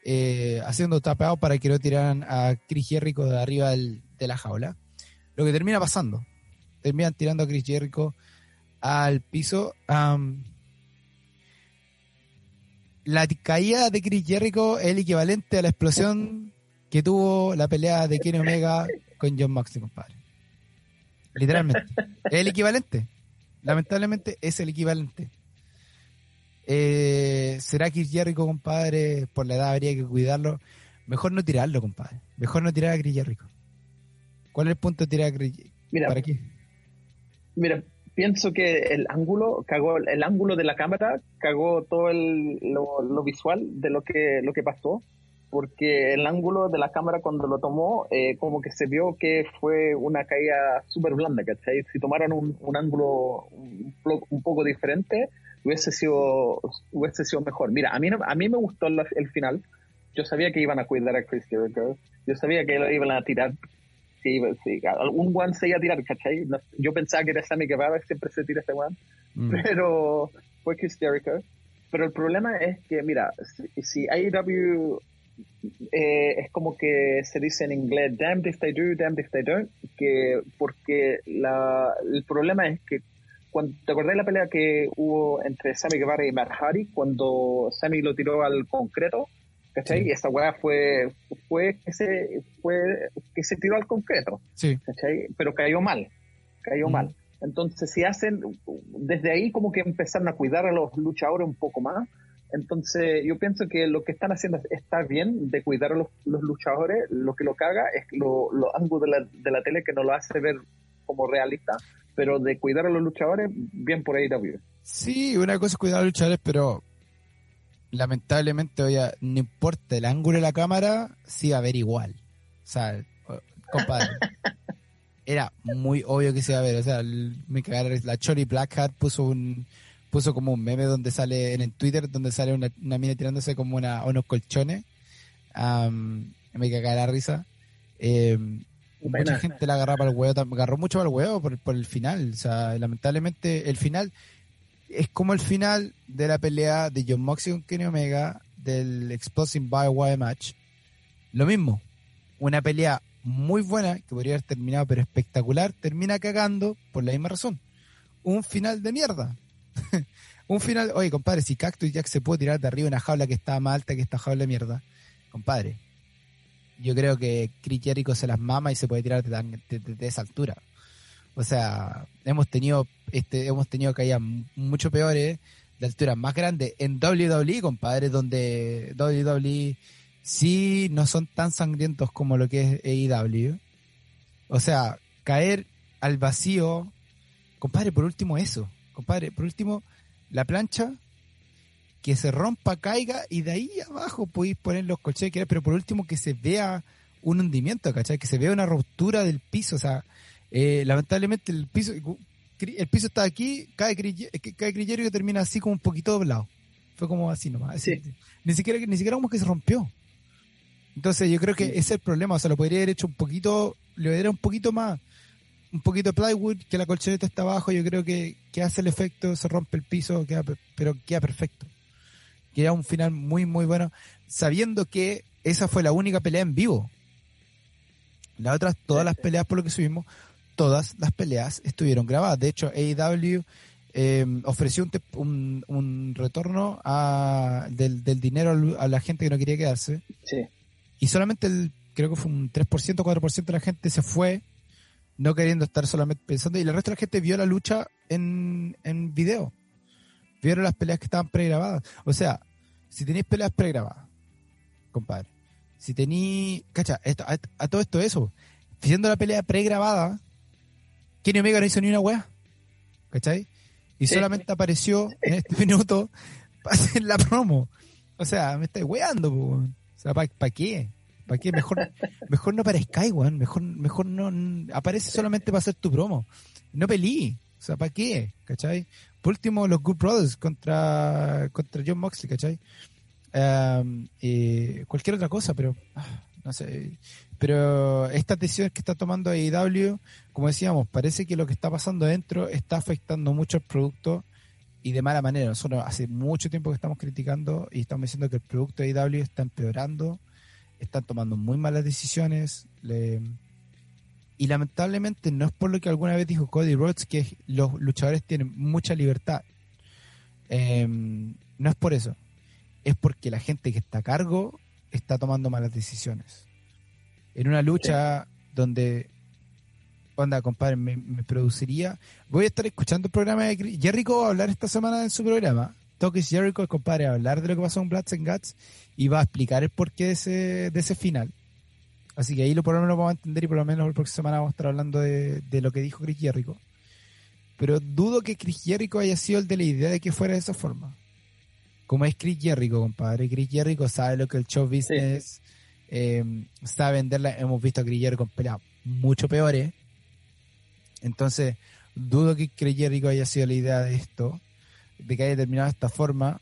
eh, haciendo tapeado para que lo tiraran a Chris Jericho de arriba de la jaula. Lo que termina pasando, terminan tirando a Chris Jericho al piso. la caída de Chris Jericho es el equivalente a la explosión que tuvo la pelea de Kenny Omega con John Moxley, compadre. Literalmente. Es el equivalente. Lamentablemente es el equivalente. Eh, ¿Será Chris Jericho, compadre? Por la edad habría que cuidarlo. Mejor no tirarlo, compadre. Mejor no tirar a Chris Jericho. ¿Cuál es el punto de tirar a Chris Mira, ¿Para qué? Mira, pienso que el ángulo, cagó el ángulo de la cámara, cagó todo el, lo, visual de lo que, lo que pasó, porque el ángulo de la cámara cuando lo tomó, eh, como que se vio que fue una caída súper blanda, ¿cachai? Si tomaron un, un ángulo un, un, poco diferente, hubiese sido, hubiese sido mejor. Mira, a mí, a mí me gustó el final. Yo sabía que iban a cuidar a Chris Jericho. Yo sabía que lo iban a tirar. Sí, sí, algún one se iba a tirar, ¿cachai? yo pensaba que era Sammy Guevara, siempre se tira ese one. Mm. Pero fue Chris Jericho. Pero el problema es que, mira, si, si AEW eh, es como que se dice en inglés, damned if they do, damned if they don't, que porque la, el problema es que cuando, ¿Te acordás de la pelea que hubo entre Sammy Guevara y Matt Hardy cuando Sammy lo tiró al concreto? ¿Cachai? Y esta weá fue, fue, que se, fue que se tiró al concreto. Sí. ¿Cachai? Pero cayó mal. Cayó mm. mal. Entonces, si hacen, desde ahí como que empezaron a cuidar a los luchadores un poco más. Entonces, yo pienso que lo que están haciendo está bien de cuidar a los, luchadores. Lo que lo caga es los lo ángulos de la, de la tele que no lo hace ver como realista pero de cuidar a los luchadores, bien por ahí también. Sí, una cosa es cuidar a los luchadores, pero lamentablemente, oye, no importa el ángulo de la cámara, sí va a ver igual. O sea, compadre, *laughs* era muy obvio que se iba a ver. O sea, me cagaron, la Chori Black Hat puso un puso como un meme donde sale en el Twitter, donde sale una, mina tirándose como una, unos colchones. me cagaba la risa. Eh, mucha gente la agarraba para el huevo, agarró mucho para el huevo por, por el final. O sea, lamentablemente el final es como el final de la pelea de John Moxley con Kenny Omega del Explosive by Wire Match. Lo mismo, una pelea muy buena que podría haber terminado, pero espectacular, termina cagando por la misma razón. Un final de mierda. *laughs* un final, oye, compadre, si Cactus Jack se puede tirar de arriba una jaula que está más alta que esta jaula de mierda, compadre, yo creo que Chris Jericho se las mama y se puede tirar de, esa altura. O sea, hemos tenido este hemos tenido caídas mucho peores de alturas más grandes en WWE, compadre, donde WWE sí no son tan sangrientos como lo que es AEW. O sea, caer al vacío, compadre, por último eso, compadre, por último la plancha que se rompa, caiga y de ahí abajo podéis poner los colchones, pero por último que se vea un hundimiento, ¿cachai? Que se vea una ruptura del piso, o sea, eh, lamentablemente el piso el piso está aquí, cae cae grillero y termina así como un poquito doblado. Fue como así nomás. Ni siquiera ni siquiera como que se rompió. Entonces yo creo que ese es el problema, o sea, lo podría haber hecho un poquito, le hubiera un poquito más, un poquito de plywood, que la colchoneta está abajo, yo creo que, que hace el efecto, se rompe el piso, queda, pero queda perfecto. Queda un final muy, muy bueno, sabiendo que esa fue la única pelea en vivo. Las otras, todas las peleas por lo que subimos, todas las peleas estuvieron grabadas. De hecho, AEW eh, ofreció un, un, retorno a, del, del, dinero a la gente que no quería quedarse. Sí. Y solamente el, creo que fue un 3%, 4% de la gente se fue no queriendo estar solamente pensando. Y el resto de la gente vio la lucha en, en video. Vieron las peleas que estaban pregrabadas. O sea, si tenéis peleas pregrabadas, compadre. Si tenéis, cacha, esto, a, todo esto eso, viendo la pelea pregrabada, Kenny Omega no hizo ni una weá. ¿Cachai? Y solamente apareció en este *laughs* minuto para hacer la promo. O sea, me estáis weando, O sea, ¿para qué? ¿Para qué? Mejor, mejor no aparezca, weón. Mejor, mejor no, aparece solamente para hacer tu promo. No pelí. O sea, ¿para qué? Por último, los Good Brothers contra, contra John Moxley, ¿cachai? Um, cualquier otra cosa, pero ah, no sé. Pero estas decisiones que está tomando AEW, como decíamos, parece que lo que está pasando dentro está afectando mucho al producto y de mala manera. Nosotros hace mucho tiempo que estamos criticando y estamos diciendo que el producto de AEW está empeorando, están tomando muy malas decisiones. Y lamentablemente no es por lo que alguna vez dijo Cody Rhodes que los luchadores tienen mucha libertad. Em, no es por eso. Es porque la gente que está a cargo está tomando malas decisiones en una lucha donde, onda, compadre, me, produciría. Voy a estar escuchando el programa de Jericho a hablar esta semana en su programa. Toques Jericho, compadre, a hablar de lo que pasó en Bloods and Guts y va a explicar el porqué de ese, de ese final. Así que ahí lo por lo menos vamos a entender y por lo menos la próxima semana vamos a estar hablando de, de lo que dijo Chris Jericho. Pero dudo que Chris Jericho haya sido el de la idea de que fuera de esa forma. Como es Chris Jericho, compadre. Chris Jericho sabe lo que el show business eh, sabe venderla. Hemos visto a Griller con peleas mucho peores. Entonces, dudo que Grillerico haya sido la idea de esto, de que haya terminado de esta forma.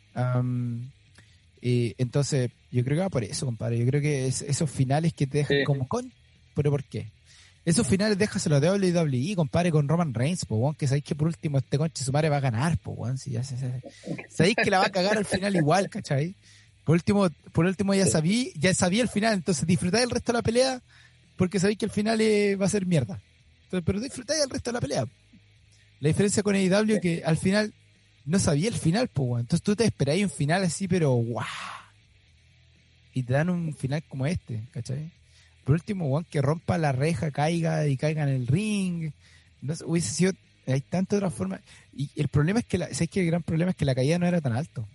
Y entonces, yo creo que va por eso, compadre. Yo creo que esos finales que te dejan como con. ¿Pero por qué? Esos finales déjaselo de WWE, compadre, con Roman Reigns, po, que sabéis que por último este conche su madre va a ganar, po, si ya sabéis que la va a cagar al final igual, ¿cachai? Por último, por último ya sabía, ya sabía el final, entonces disfrutáis el resto de la pelea porque sabéis que el final eh, va a ser mierda. pero disfrutáis el resto de la pelea. La diferencia con AEW es que al final no sabía el final, pues, entonces tú te esperáis un final así, pero guau. Y te dan un final como este, ¿cachai? Por último, Juan, que rompa la reja, caiga y caiga en el ring. No hubiese sido, hay tantas otras formas. Y el problema es que, la, ¿sabes que el gran problema es que la caída no era tan alto?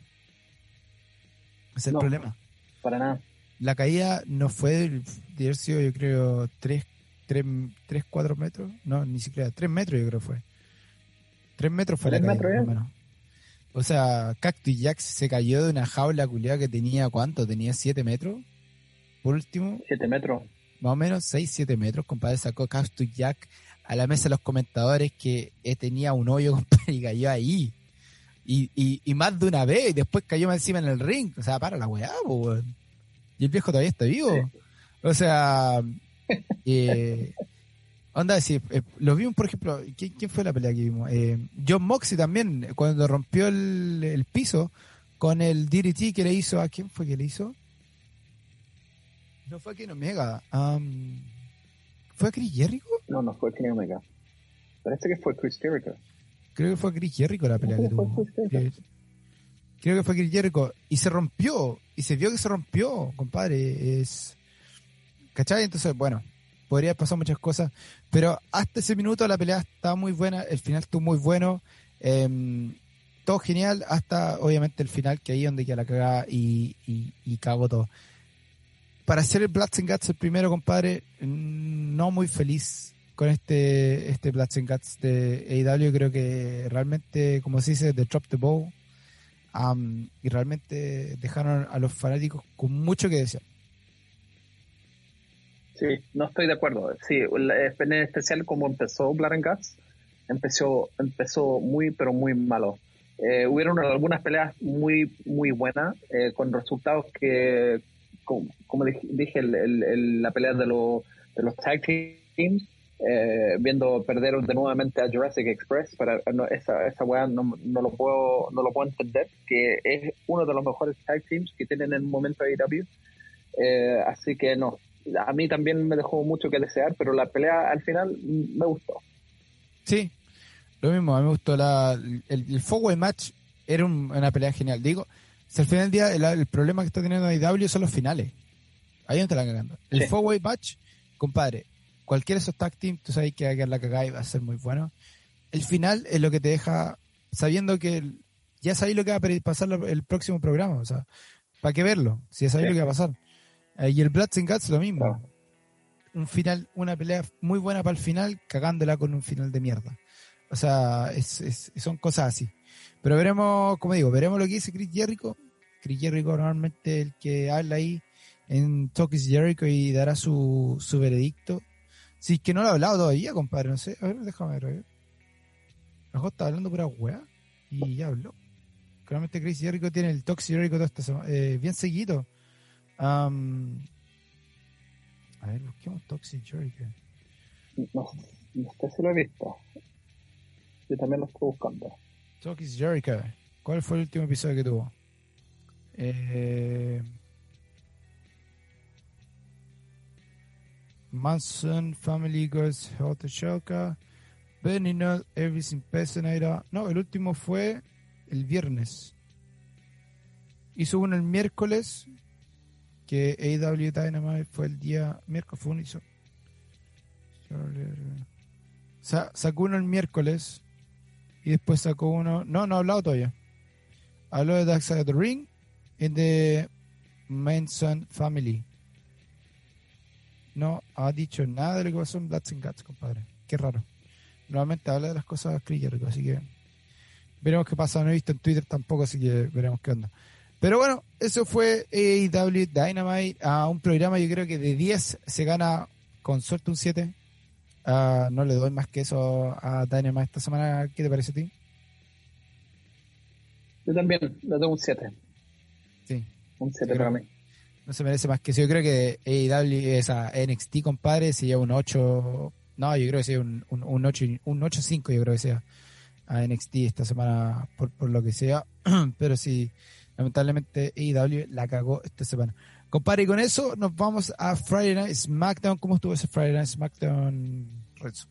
Ese es el problema. Para nada. La caída no fue de yo creo, 3, 3, 3, 4 metros. No, ni siquiera 3 metros, yo creo fue. 3 metros fue la caída. O sea, Cactus Jack se cayó de una jaula culiada que tenía, ¿cuánto? Tenía 7 metros. Por último. 7 metros. Más o menos 6, 7 metros, compadre. Sacó Cactus Jack a la mesa de los comentadores que eh, tenía un hoyo, *laughs* compadre, y cayó ahí. Y, y, y, más de una vez, y después cayó más encima en el ring. O sea, para la weá, Y el viejo todavía está vivo. O sea, eh, Onda, sí, eh, lo vimos, por ejemplo, ¿quién, fue la pelea que vimos? Eh, John Moxley también, cuando rompió el, piso con el DDT que le hizo, ¿a quién fue que le hizo? No fue a Kenny Omega. ¿Fue a Chris Jericho? No, no fue a Kenny Omega. Parece que fue Chris Jericho. Creo que fue Chris Jericho la pelea que tuvo. Creo que fue Chris Jericho. Y se rompió. Y se vio que se rompió, compadre. Es. ¿Cachai? Entonces, bueno, podría pasar muchas cosas, pero hasta ese minuto la pelea estaba muy buena, el final estuvo muy bueno, em, todo genial, hasta obviamente el final, que ahí donde queda la cagada y, y, cagó todo. Para hacer el Bloods and Guts el primero, compadre, no muy feliz con este, este Bloods and Guts de AEW, creo que realmente, como se dice, de Drop the Bow, y realmente dejaron a los fanáticos con mucho que desear. Sí, no estoy de acuerdo. Sí, en especial como empezó Blood and Guts, empezó, empezó muy, pero muy malo. Eh, hubieron algunas peleas muy, muy buenas, eh, con resultados que, como, dije, la pelea de, de los tag teams, eh, viendo perder de nuevamente a Jurassic Express, para esa, esa weá no, no, lo puedo, no lo puedo entender, que es uno de los mejores tag teams que tienen en el momento AEW. Eh, así que no, a mí también me dejó mucho que desear, pero la pelea al final me gustó. Sí, lo mismo, a mí me gustó la, el, el match, era una pelea genial. Digo, si al final del día el, problema que está teniendo IW son los finales. Ahí no te la cagando. El sí. match, compadre, cualquiera de esos tag teams, tú sabes que va a quedar la cagada y va a ser muy bueno. El final es lo que te deja sabiendo que ya sabéis lo que va a pasar el próximo programa, o sea, ¿para qué verlo? Si ya sabéis lo que va a pasar. Eh, y el Bloods and Guts lo mismo. Un final, una pelea muy buena para el final, cagándola con un final de mierda. O sea, es, son cosas así. Pero veremos, como digo, veremos lo que dice Chris Jericho. Chris Jericho normalmente el que habla ahí en Talkis Jericho y dará su, su veredicto. Si es que no lo ha hablado todavía, compadre, no sé. A ver, déjame ver. A ver. está hablando pura weá y ya habló. Claramente Chris Jericho tiene el Talkis Jericho todo esta eh, bien seguido a ver, busquemos Toxic Jericho. No, no sé si lo he visto. Yo también lo estoy buscando. Toxic Jericho. ¿Cuál fue el último episodio que tuvo? Eh, Manson, Family Girls, Health Shoka, Benny Everything Personator. No, el último fue el viernes. Hizo uno el miércoles que AW Dynamite fue el día miércoles, fue un sacó uno el miércoles y después sacó uno. No, no ha hablado todavía. Habló de Dark Side of the Ring y de Manson Family. No ha dicho nada de lo que pasó en Bloods and Guts, compadre. Qué raro. Normalmente habla de las cosas Krieger, así que veremos qué pasa. No he visto en Twitter tampoco, así que veremos qué onda. Pero bueno, eso fue AEW Dynamite, a un programa yo creo que de 10 se gana con suerte un 7. Ah, no le doy más que eso a Dynamite esta semana. ¿Qué te parece a ti? Yo también le doy un 7. Sí. Un 7 para mí. No se merece más que eso. Yo creo que AEW, esa NXT, compadre, si lleva un 8. No, yo creo que sea un, un, un 8, un 8-5, yo creo que sea a NXT esta semana, por, por lo que sea. *clears throat* Pero sí lamentablemente AEW la cagó esta semana. Compadre, y con eso nos vamos a Friday Night SmackDown. ¿Cómo estuvo ese Friday Night SmackDown, Renzo?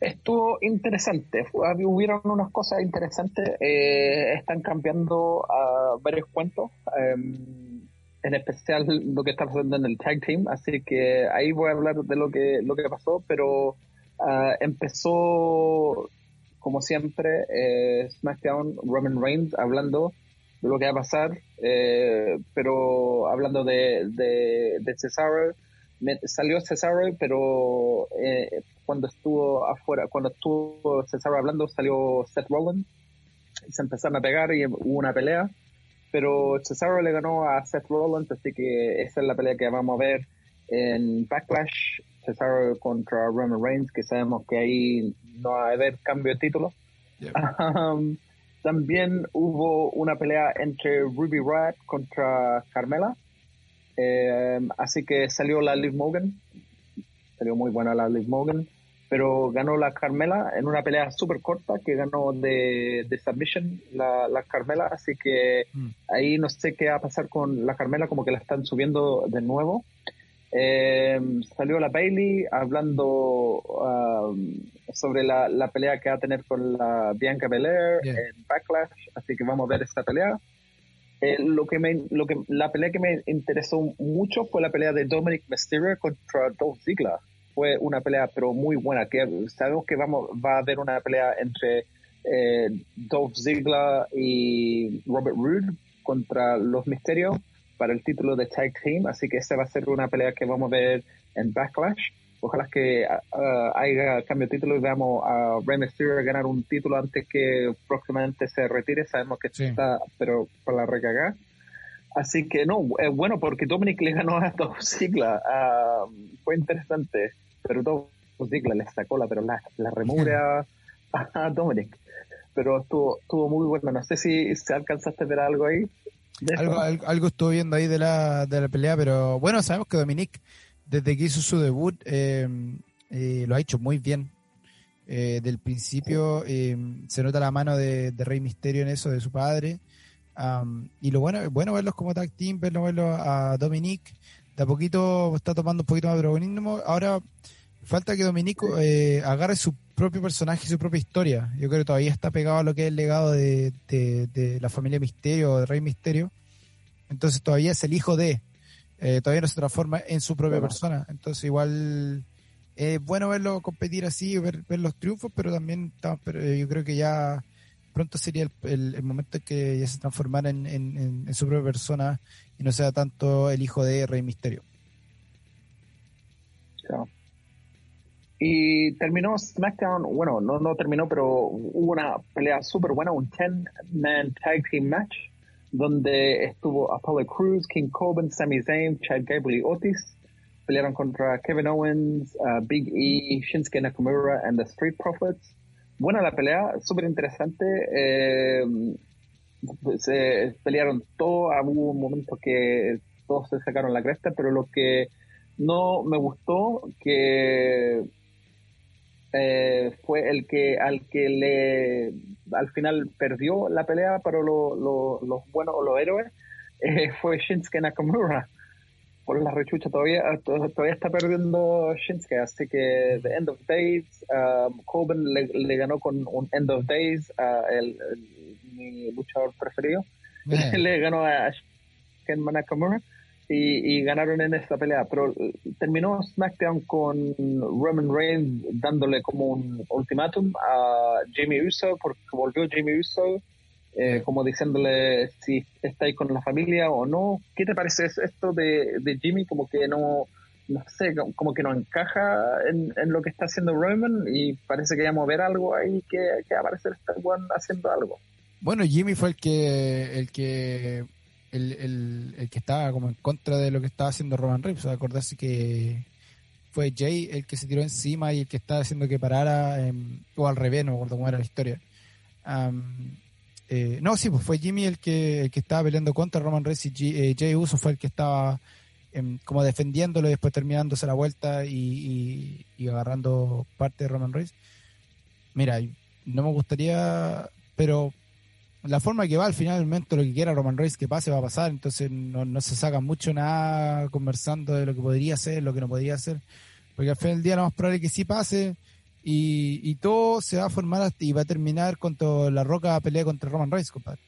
Estuvo interesante, hubieron unas cosas interesantes, eh, están cambiando a varios cuentos, em, en especial lo que está pasando en el tag team, así que ahí voy a hablar de lo que, lo que pasó, pero ah, empezó como siempre, eh, SmackDown, Roman Reigns hablando de lo que va a pasar, eh, pero hablando de, Cesaro, salió Cesaro, pero eh, cuando estuvo afuera, cuando estuvo Cesaro hablando, salió Seth Rollins. Y se empezaron a pegar y hubo una pelea, pero Cesaro le ganó a Seth Rollins, así que esa es la pelea que vamos a ver en Backlash Cesaro contra Roman Reigns, que sabemos que ahí no va a haber cambio de título. Um, *laughs* también hubo una pelea entre Ruby Riot contra Carmela. Eh, así que salió la Liv Morgan. salió muy buena la Liv Morgan, pero ganó la Carmela en una pelea súper corta que ganó de, de submission la, la, Carmela, así que mm. ahí no sé qué va a pasar con la Carmela, como que la están subiendo de nuevo. Eh, salió la Bailey hablando um, sobre la, la, pelea que va a tener con la Bianca Belair en Backlash, así que vamos a ver esta pelea. Eh, lo que me, lo que, la pelea que me interesó mucho fue la pelea de Dominic Mysterio contra Dolph Ziggler. Fue una pelea pero muy buena, que sabemos que vamos, va a haber una pelea entre eh, Dolph Ziggler y Robert Roode contra los Misterios para el título de Tag Team, así que esa va a ser una pelea que vamos a ver en Backlash. Ojalá que uh, haya cambio de título y veamos a Rey Mysterio ganar un título antes que próximamente se retire. Sabemos que está, pero para la recagada. Así que no, es bueno porque Dominic le ganó a *laughs* Dolph Ziggler. Uh, fue interesante, pero Dolph Ziggler le sacó la, pero la, la *laughs* a, Dominic. Pero estuvo, estuvo muy bueno. No sé si, si alcanzaste a ver algo ahí. Algo, algo, estuvo viendo ahí de la, de la pelea, pero bueno, sabemos que Dominic, desde que hizo su debut, eh, eh, lo ha hecho muy bien. Eh, del principio se nota la mano de, Rey Misterio en eso, de su padre. y lo bueno, bueno verlos como tag team, verlo, verlo a Dominic. De a poquito está tomando un poquito más de protagonismo. Ahora falta que Dominic agarre su propio personaje y su propia historia. Yo creo que todavía está pegado a lo que es el legado de, la familia Misterio, de Rey Misterio. Entonces todavía es el hijo de, eh, todavía no se transforma en su propia persona. Entonces igual es bueno verlo competir así, ver, ver los triunfos, pero también pero eh, yo creo que ya pronto sería el, momento en que ya se transformara en, su propia persona y no sea tanto el hijo de Rey Misterio. Y terminó SmackDown, bueno, no, no terminó, pero hubo una pelea súper buena, un 10-man tag team match, donde estuvo Apollo Cruz, King Corbin, Sami Zayn, Chad Gable y Otis. Pelearon contra Kevin Owens, uh, Big E, Shinsuke Nakamura and the Street Profits. Buena la pelea, súper interesante. Eh, se pelearon todo, hubo un momento que todos se sacaron la cresta, pero lo que no me gustó que eh, fue el que al que le al final perdió la pelea para los buenos o los héroes eh, *laughs* fue Shinsuke Nakamura. Por la rechucha todavía todavía está perdiendo Shinsuke así que The End of Days um, Coben le, ganó con un End of Days a el, mi luchador preferido. *laughs* Le ganó a Shinsuke Nakamura y, ganaron en esta pelea. Pero eh, terminó SmackDown con Roman Reigns dándole como un ultimátum a Jimmy Uso, porque volvió Jimmy Uso, eh, como diciéndole si está ahí con la familia o no. ¿Qué te parece esto de, de Jimmy? Como que no, no sé, como que no encaja en, lo que está haciendo Roman y parece que ya mover algo ahí que, que va a parecer estar haciendo algo. Bueno, Jimmy fue el que el que el, el, que estaba como en contra de lo que estaba haciendo Roman Reigns. acordarse que fue Jay el que se tiró encima y el que estaba haciendo que parara, em, o al revés, no me acuerdo cómo era la historia. Eh, no, sí, pues fue Jimmy el que, el que estaba peleando contra Roman Reigns y eh, Jay Uso fue el que estaba em, como defendiéndolo y después terminándose la vuelta y, y agarrando parte de Roman Reigns. Mira, no me gustaría, pero la forma que va al final momento lo que quiera Roman Reigns que pase va a pasar, entonces no, se saca mucho nada conversando de lo que podría ser, lo que no podría ser, porque al final del día lo más probable es que sí pase y, todo se va a formar hasta, y va a terminar con toda la roca pelea contra Roman Reigns, compadre.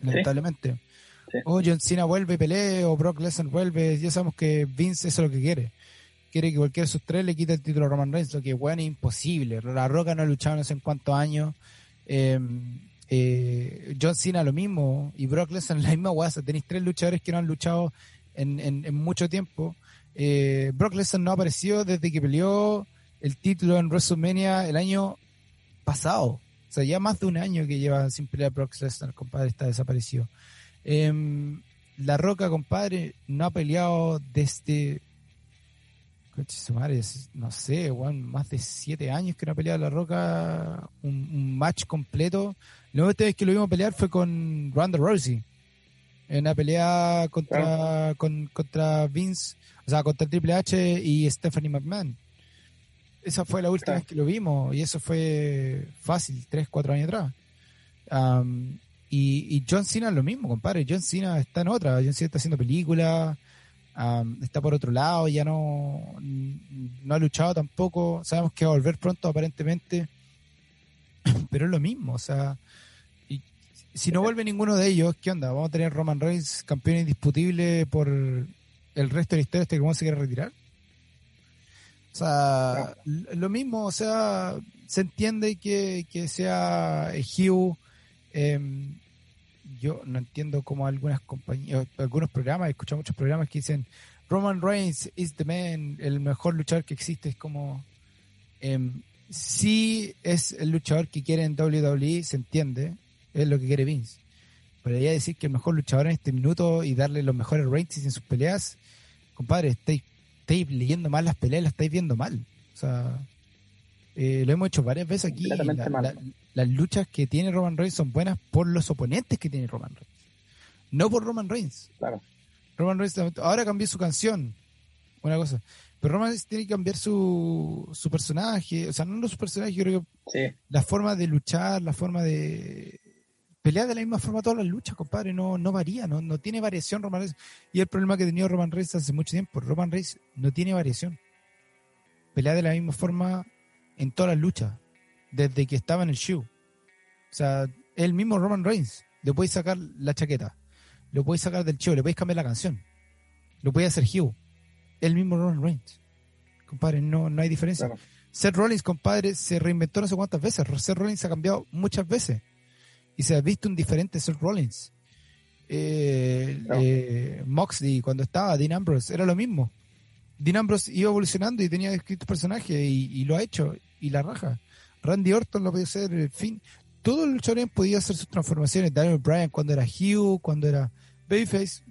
Lamentablemente. O John Cena vuelve y pelea, o Brock Lesnar vuelve, ya sabemos que Vince eso es lo que quiere. Quiere que cualquiera de sus tres le quite el título a Roman Reigns, lo que es bueno imposible. La Roca no ha luchado no sé en cuántos años. Eh, eh, John Cena lo mismo y Brock Lesnar la misma guasa. Tenéis tres luchadores que no han luchado en, mucho tiempo. Eh, Brock Lesnar no ha aparecido desde que peleó el título en WrestleMania el año pasado. O sea, ya más de un año que lleva sin pelear Brock Lesnar, compadre, está desaparecido. Em, la Roca, compadre, no ha peleado desde no sé, más de siete años que no ha peleado La Roca un, match completo. La última vez que lo vimos pelear fue con Ronda Rousey. En una pelea contra, contra Vince. O sea, contra Triple H y Stephanie McMahon. Esa fue la última vez que lo vimos y eso fue fácil, tres, cuatro años atrás. y, y, John Cena es lo mismo, compadre. John Cena está en otra. John Cena está haciendo películas, está por otro lado, ya no, no ha luchado tampoco. Sabemos que va a volver pronto, aparentemente. *laughs* Pero es lo mismo, o sea, y, si no vuelve ninguno de ellos, ¿qué onda? ¿Vamos a tener Roman Reigns campeón indiscutible por el resto de la historia hasta que cómo se quiere retirar? O sea, lo mismo, o sea, se entiende que, que sea Hugh. Em, yo no entiendo cómo algunas compañías, algunos programas, he escuchado muchos programas que dicen Roman Reigns is the man, el mejor luchador que existe. Es como, eh, sí es el luchador que quiere en WWE, se entiende, es lo que quiere Vince. Pero ya decir que el mejor luchador en este minuto y darle los mejores ratings en sus peleas, compadre, estáis estáis leyendo mal las peleas, las estáis viendo mal. O sea, eh, lo hemos hecho varias veces aquí. las luchas que tiene Roman Reigns son buenas por los oponentes que tiene Roman Reigns. No por Roman Reigns. Claro. Roman Reigns ahora cambió su canción. Una cosa. Pero Roman Reigns tiene que cambiar su, su personaje. O sea, no su personaje, yo creo que la forma de luchar, la forma de pelear de la misma forma todas las luchas, compadre, no, no varía, no, no tiene variación Roman Reigns. Y el problema que ha tenido Roman Reigns hace mucho tiempo, Roman Reigns no tiene variación. Pelea de la misma forma en todas las luchas, desde que estaba en el show. O sea, el mismo Roman Reigns, le podéis sacar la chaqueta, lo podéis sacar del show, le podéis cambiar la canción, lo podéis hacer Hugh. El mismo Roman Reigns. Compadre, no, no hay diferencia. Seth Rollins, compadre, se reinventó no sé cuántas veces. Seth Rollins ha cambiado muchas veces y se ha visto un diferente Seth Rollins. Eh, eh, Moxley, cuando estaba, Dean Ambrose, era lo mismo. Dean Ambrose iba evolucionando y tenía escritos personajes y, lo ha hecho, y la raja. Randy Orton lo podía hacer, en fin. Todos los luchadores han podido hacer sus transformaciones. Daniel Bryan cuando era Hugh, cuando era Babyface,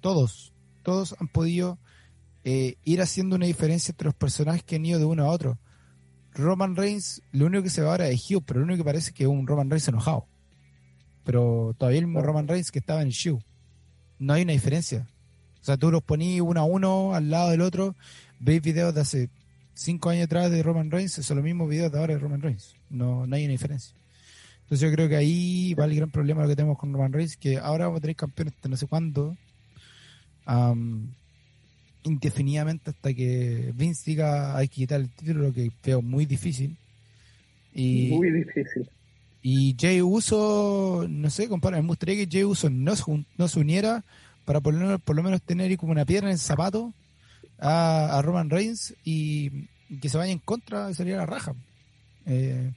todos, todos han podido eh, ir haciendo una diferencia entre los personajes que han ido de uno a otro. Roman Reigns, lo único que se va ahora es Hugh, pero lo único que parece que es un Roman Reigns enojado pero todavía el mismo Roman Reigns que estaba en show. No hay una diferencia. O sea, tú los poní uno a uno al lado del otro, veis videos de hace cinco años atrás de Roman Reigns, son los mismos videos de ahora de Roman Reigns. No, no hay una diferencia. Entonces yo creo que ahí va el gran problema lo que tenemos con Roman Reigns, que ahora vamos a tener campeones hasta no sé cuándo, indefinidamente hasta que Vince diga hay que quitar el título, lo que veo muy difícil. Y, muy difícil. Y Jay Uso, no sé, compadre, me gustaría que Jay Uso no se, no se uniera para por lo, menos, por lo menos tener como una piedra en el zapato a, Roman Reigns y, que se vaya en contra sería la raja. Eh,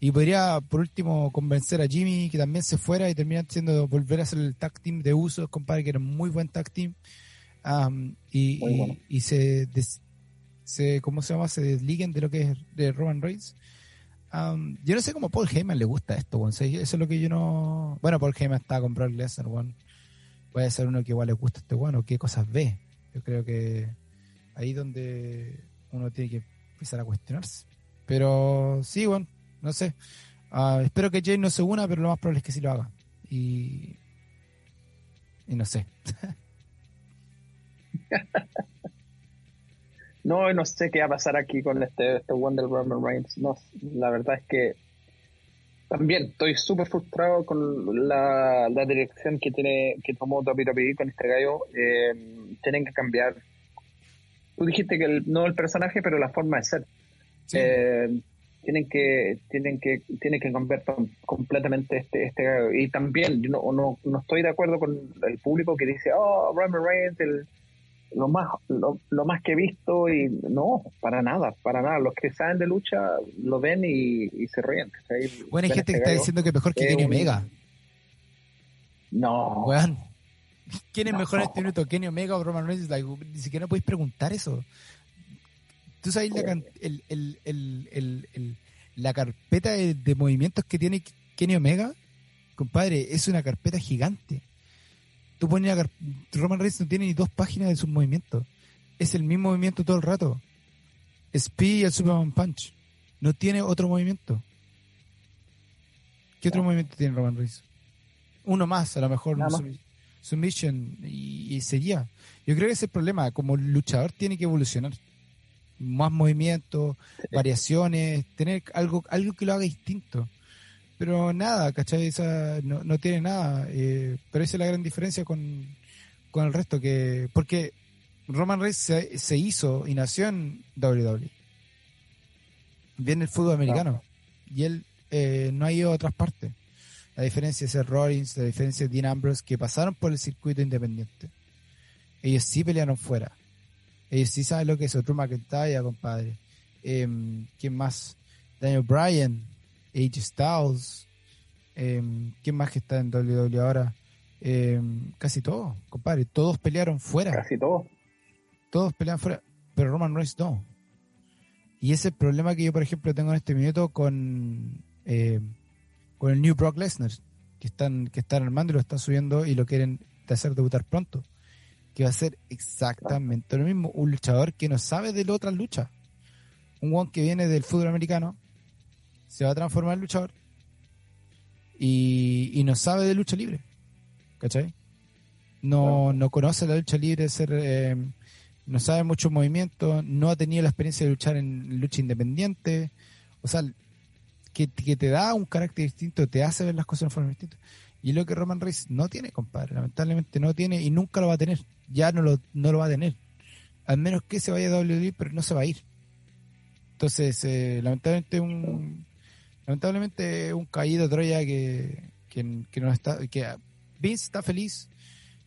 y podría, por último, convencer a Jimmy que también se fuera y terminar siendo volver a ser el tag team de Uso, compadre, que era muy buen tag team. Y, y, se, se, ¿cómo se llama? Se desliguen de lo que es de Roman Reigns yo no sé cómo Paul Heyman le gusta esto, Eso es lo que yo no. Bueno, Paul Heyman está a comprar Lesnar, Puede ser uno que igual le gusta este bueno, qué cosas ve. Yo creo que ahí donde uno tiene que empezar a cuestionarse. Pero sí, bueno, no sé. Ah, espero que Jay no se una, pero lo más probable es que sí lo haga. Y. Y no sé. *laughs* *laughs* No, no sé qué va a pasar aquí con este, este Wonder Woman Reigns. No, la verdad es que también estoy súper frustrado con la, dirección que tiene que tomó WWE con este gallo. Eh, tienen que cambiar. Tú dijiste que no el personaje, pero la forma de ser. Eh, tienen que tienen que tienen que cambiar completamente este este gallo. y también yo no, no, no estoy de acuerdo con el público que dice oh Roman Reigns el lo más lo, más que he visto y no, para nada, para nada. Los que saben de lucha lo ven y, se ríen. Bueno, hay gente que está diciendo que mejor que Kenny Omega. No. ¿Quién es mejor en este minuto? ¿Kenny Omega o Roman Reigns? ni siquiera podéis preguntar eso. ¿Tú sabes la, el, el, el, la carpeta de, de movimientos que tiene Kenny Omega? Compadre, es una carpeta gigante. Tú pones a Roman Reigns no tiene ni dos páginas de sus movimientos. Es el mismo movimiento todo el rato. Speed y el Superman Punch. No tiene otro movimiento. ¿Qué otro movimiento tiene Roman Reigns? Uno más, a lo mejor. Submission y, y seguía. Yo creo que ese es el problema, como luchador tiene que evolucionar. Más movimientos, variaciones, tener algo, algo que lo haga distinto. Pero nada, ¿cachai? Esa, no, no tiene nada. Eh, pero esa es la gran diferencia con, con el resto. que Porque Roman Reigns se, se hizo y nació en WWE. Viene el fútbol americano. Y él eh, no ha ido a otras partes. La diferencia es el Rollins, la diferencia es Dean Ambrose, que pasaron por el circuito independiente. Ellos sí pelearon fuera. Ellos sí saben lo que es otro McIntyre, compadre. Eh, ¿Quién más? Daniel Bryan, AJ Styles. Eh, ¿Quién más que está en WWE ahora? Eh, casi todos, compadre. Todos pelearon fuera. Casi todos. Todos pelean fuera. Pero Roman Reigns no. Y ese es el problema que yo, por ejemplo, tengo en este minuto con, eh, con el New Brock Lesnar, que están, que están armando y lo están subiendo y lo quieren hacer debutar pronto. Que va a ser exactamente lo mismo. Un luchador que no sabe de la otra lucha. Un one que viene del fútbol americano se va a transformar en luchador y, y no sabe de lucha libre. ¿Cachai? No, no conoce la lucha libre, ser, eh, no sabe mucho movimiento, no ha tenido la experiencia de luchar en lucha independiente. O sea, que, que, te da un carácter distinto, te hace ver las cosas de forma distinta. Y lo que Roman Reigns no tiene, compadre, lamentablemente no tiene y nunca lo va a tener. Ya no lo, no lo va a tener. Al menos que se vaya a WWE, pero no se va a ir. Entonces, eh, lamentablemente un lamentablemente un caído Troya que, que, no está, que Vince está feliz.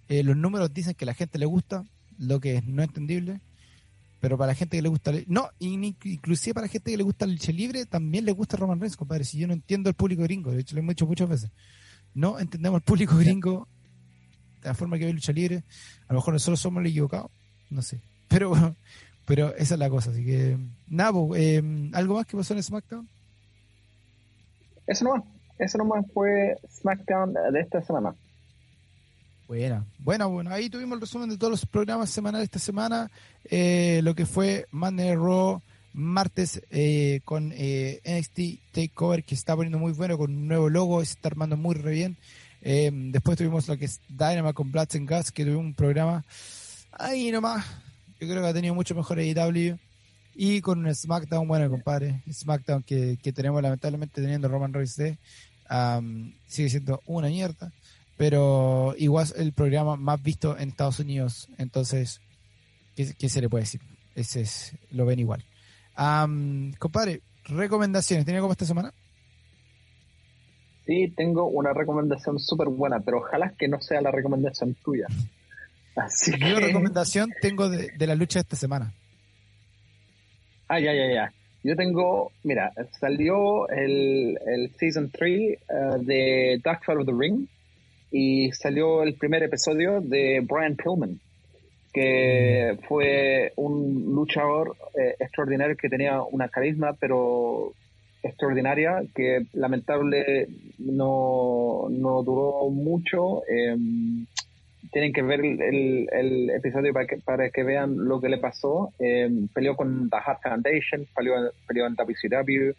Eh, los números dicen que la gente le gusta, lo que es no entendible. Pero para la gente que le gusta, no, inclusive para la gente que le gusta el lucha libre, también le gusta Roman Reigns, compadre. Si yo no entiendo el público gringo, de hecho lo hemos dicho muchas veces. No entendemos el público gringo de la forma que ve lucha libre. A lo mejor nosotros somos los equivocados, no sé. Pero, *laughs* pero esa es la cosa. Así que, nada, eh, ¿algo más que pasó en SmackDown? Eso nomás. Eso nomás fue SmackDown de esta semana. Buena, bueno, bueno, ahí tuvimos el resumen de todos los programas semanales de esta semana, eh, lo que fue Monday Raw, martes eh, con eh, NXT Takeover, que está poniendo muy bueno, con un nuevo logo, se está armando muy re bien. Eh, después tuvimos lo que es Dynamite con Bloods and Guts, que tuvimos un programa ahí nomás, yo creo que ha tenido mucho mejor AEW. Y con un SmackDown, bueno, compadre, SmackDown que, que tenemos lamentablemente teniendo Roman Reigns de, um, sigue siendo una mierda pero igual el programa más visto en Estados Unidos, entonces, ¿qué, se le puede decir? Ese es, lo ven igual. compadre, recomendaciones, ¿tiene algo esta semana? Sí, tengo una recomendación súper buena, pero ojalá que no sea la recomendación tuya. *laughs* Así Yo recomendación tengo de, la lucha de esta semana. Ah, ya, ya, ya. Yo tengo, mira, salió el, el Season 3 eh, de Dark Side of the Ring, y salió el primer episodio de Brian Pillman, que fue un luchador eh, extraordinario que tenía una carisma, pero extraordinaria, que lamentable no, no duró mucho. Em, tienen que ver el, episodio para que, para que vean lo que le pasó. Em, peleó con The Heart Foundation, peleó, en WCW,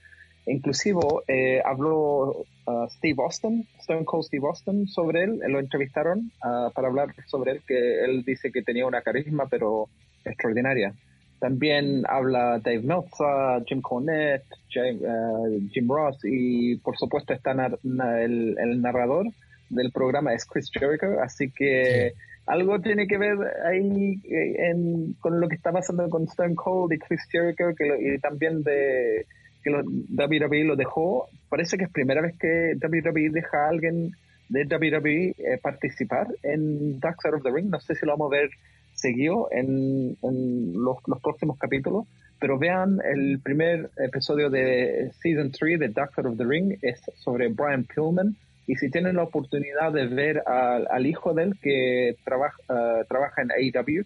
Inclusive eh, habló uh, Steve Austin, Stone Cold Steve Austin, sobre él, lo entrevistaron uh, para hablar sobre él, que él dice que tenía una carisma pero extraordinaria. También habla Dave Meltzer, Jim Cornette, uh, Jim Ross y por supuesto está el, el, narrador del programa es Chris Jericho, así que algo tiene que ver ahí eh, en, con lo que está pasando con Stone Cold y Chris Jericho que y también de que lo, WWE lo dejó, parece que es primera vez que WWE deja a alguien de WWE eh, participar en Dark Side of the Ring. No sé si lo vamos a ver seguido en, los, próximos capítulos, pero vean el primer episodio de Season 3 de Dark Side of the Ring, es sobre Brian Pillman. Y si tienen la oportunidad de ver al, hijo de él que trabaja, uh, trabaja en AEW,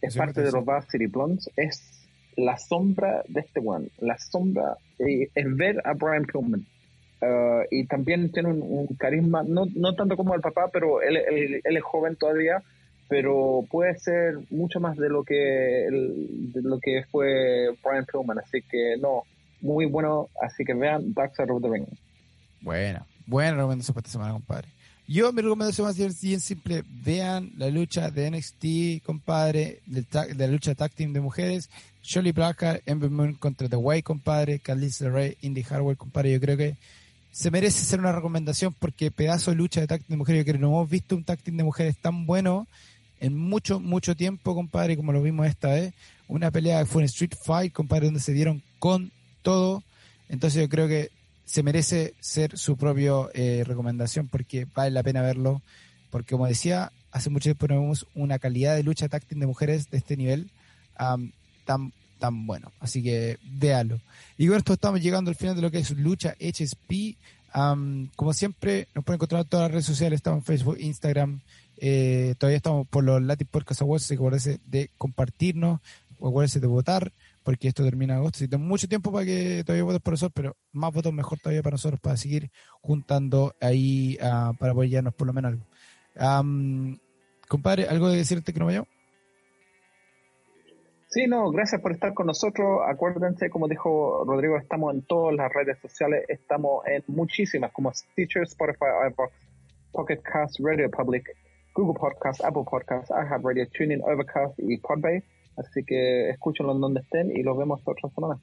es parte de los Vast City Blondes, es la sombra de este one, la sombra eh, es ver a Brian Pillman. Uh, y también tiene un, carisma, no, no tanto como el papá, pero él, él, es joven todavía, pero puede ser mucho más de lo que de lo que fue Brian Pillman, así que no, muy bueno, así que vean Dark Side of the Ring. Bueno, buena recomendación para esta semana, compadre. Yo mi recomendación va a ser bien simple. Vean la lucha de NXT, compadre, de la lucha tag team de mujeres. Shirley Blackheart, Ember Moon contra The Way, compadre. Candice Ray, Indy Hardware, compadre. Yo creo que se merece ser una recomendación porque pedazo de lucha de tag team de mujeres. Yo creo que no hemos visto un tag team de mujeres tan bueno en mucho, mucho tiempo, compadre, como lo vimos esta vez. Una pelea que fue en Street Fight, compadre, donde se dieron con todo. Entonces yo creo que se merece ser su propia eh, recomendación porque vale la pena verlo. Porque como decía, hace mucho tiempo no vemos una calidad de lucha táctil de mujeres de este nivel tan, tan bueno. Así que véalo. Y con esto estamos llegando al final de lo que es lucha HSP. como siempre, nos pueden encontrar en todas las redes sociales. Estamos en Facebook, Instagram. Eh, todavía estamos por los Latin Podcast Awards. Así que acuérdense de compartirnos. Acuérdense de votar porque esto termina agosto. Si tengo mucho tiempo para que todavía votes por nosotros, pero más votos mejor todavía para nosotros, para seguir juntando ahí, uh, para apoyarnos por lo menos algo. compadre, ¿algo de decirte que no vaya? Sí, no, gracias por estar con nosotros. Acuérdense, como dijo Rodrigo, estamos en todas las redes sociales, estamos en muchísimas, como Stitcher, Spotify, iBox, Pocket Cast, Radio Public, Google Podcast, Apple Podcast, iHeartRadio, TuneIn, Overcast y Podbay. Así que escúchenlo en donde estén y los vemos otra semana.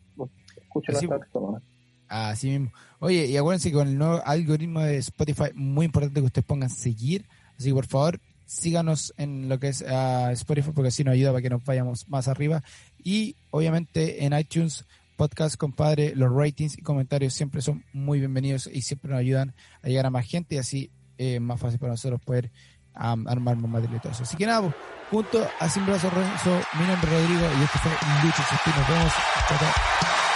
Escúchenlo esta semana. Así mismo. Oye, y acuérdense que con el nuevo algoritmo de Spotify, muy importante que ustedes pongan seguir. Así que por favor, síganos en lo que es uh, Spotify, porque así nos ayuda para que nos vayamos más arriba. Y obviamente en iTunes, podcast, compadre, los ratings y comentarios siempre son muy bienvenidos y siempre nos ayudan a llegar a más gente y así es más fácil para nosotros poder armar más material. Así que nada, junto a Sin Brazo mi nombre es Rodrigo y este fue Lucha Nos vemos. Chao,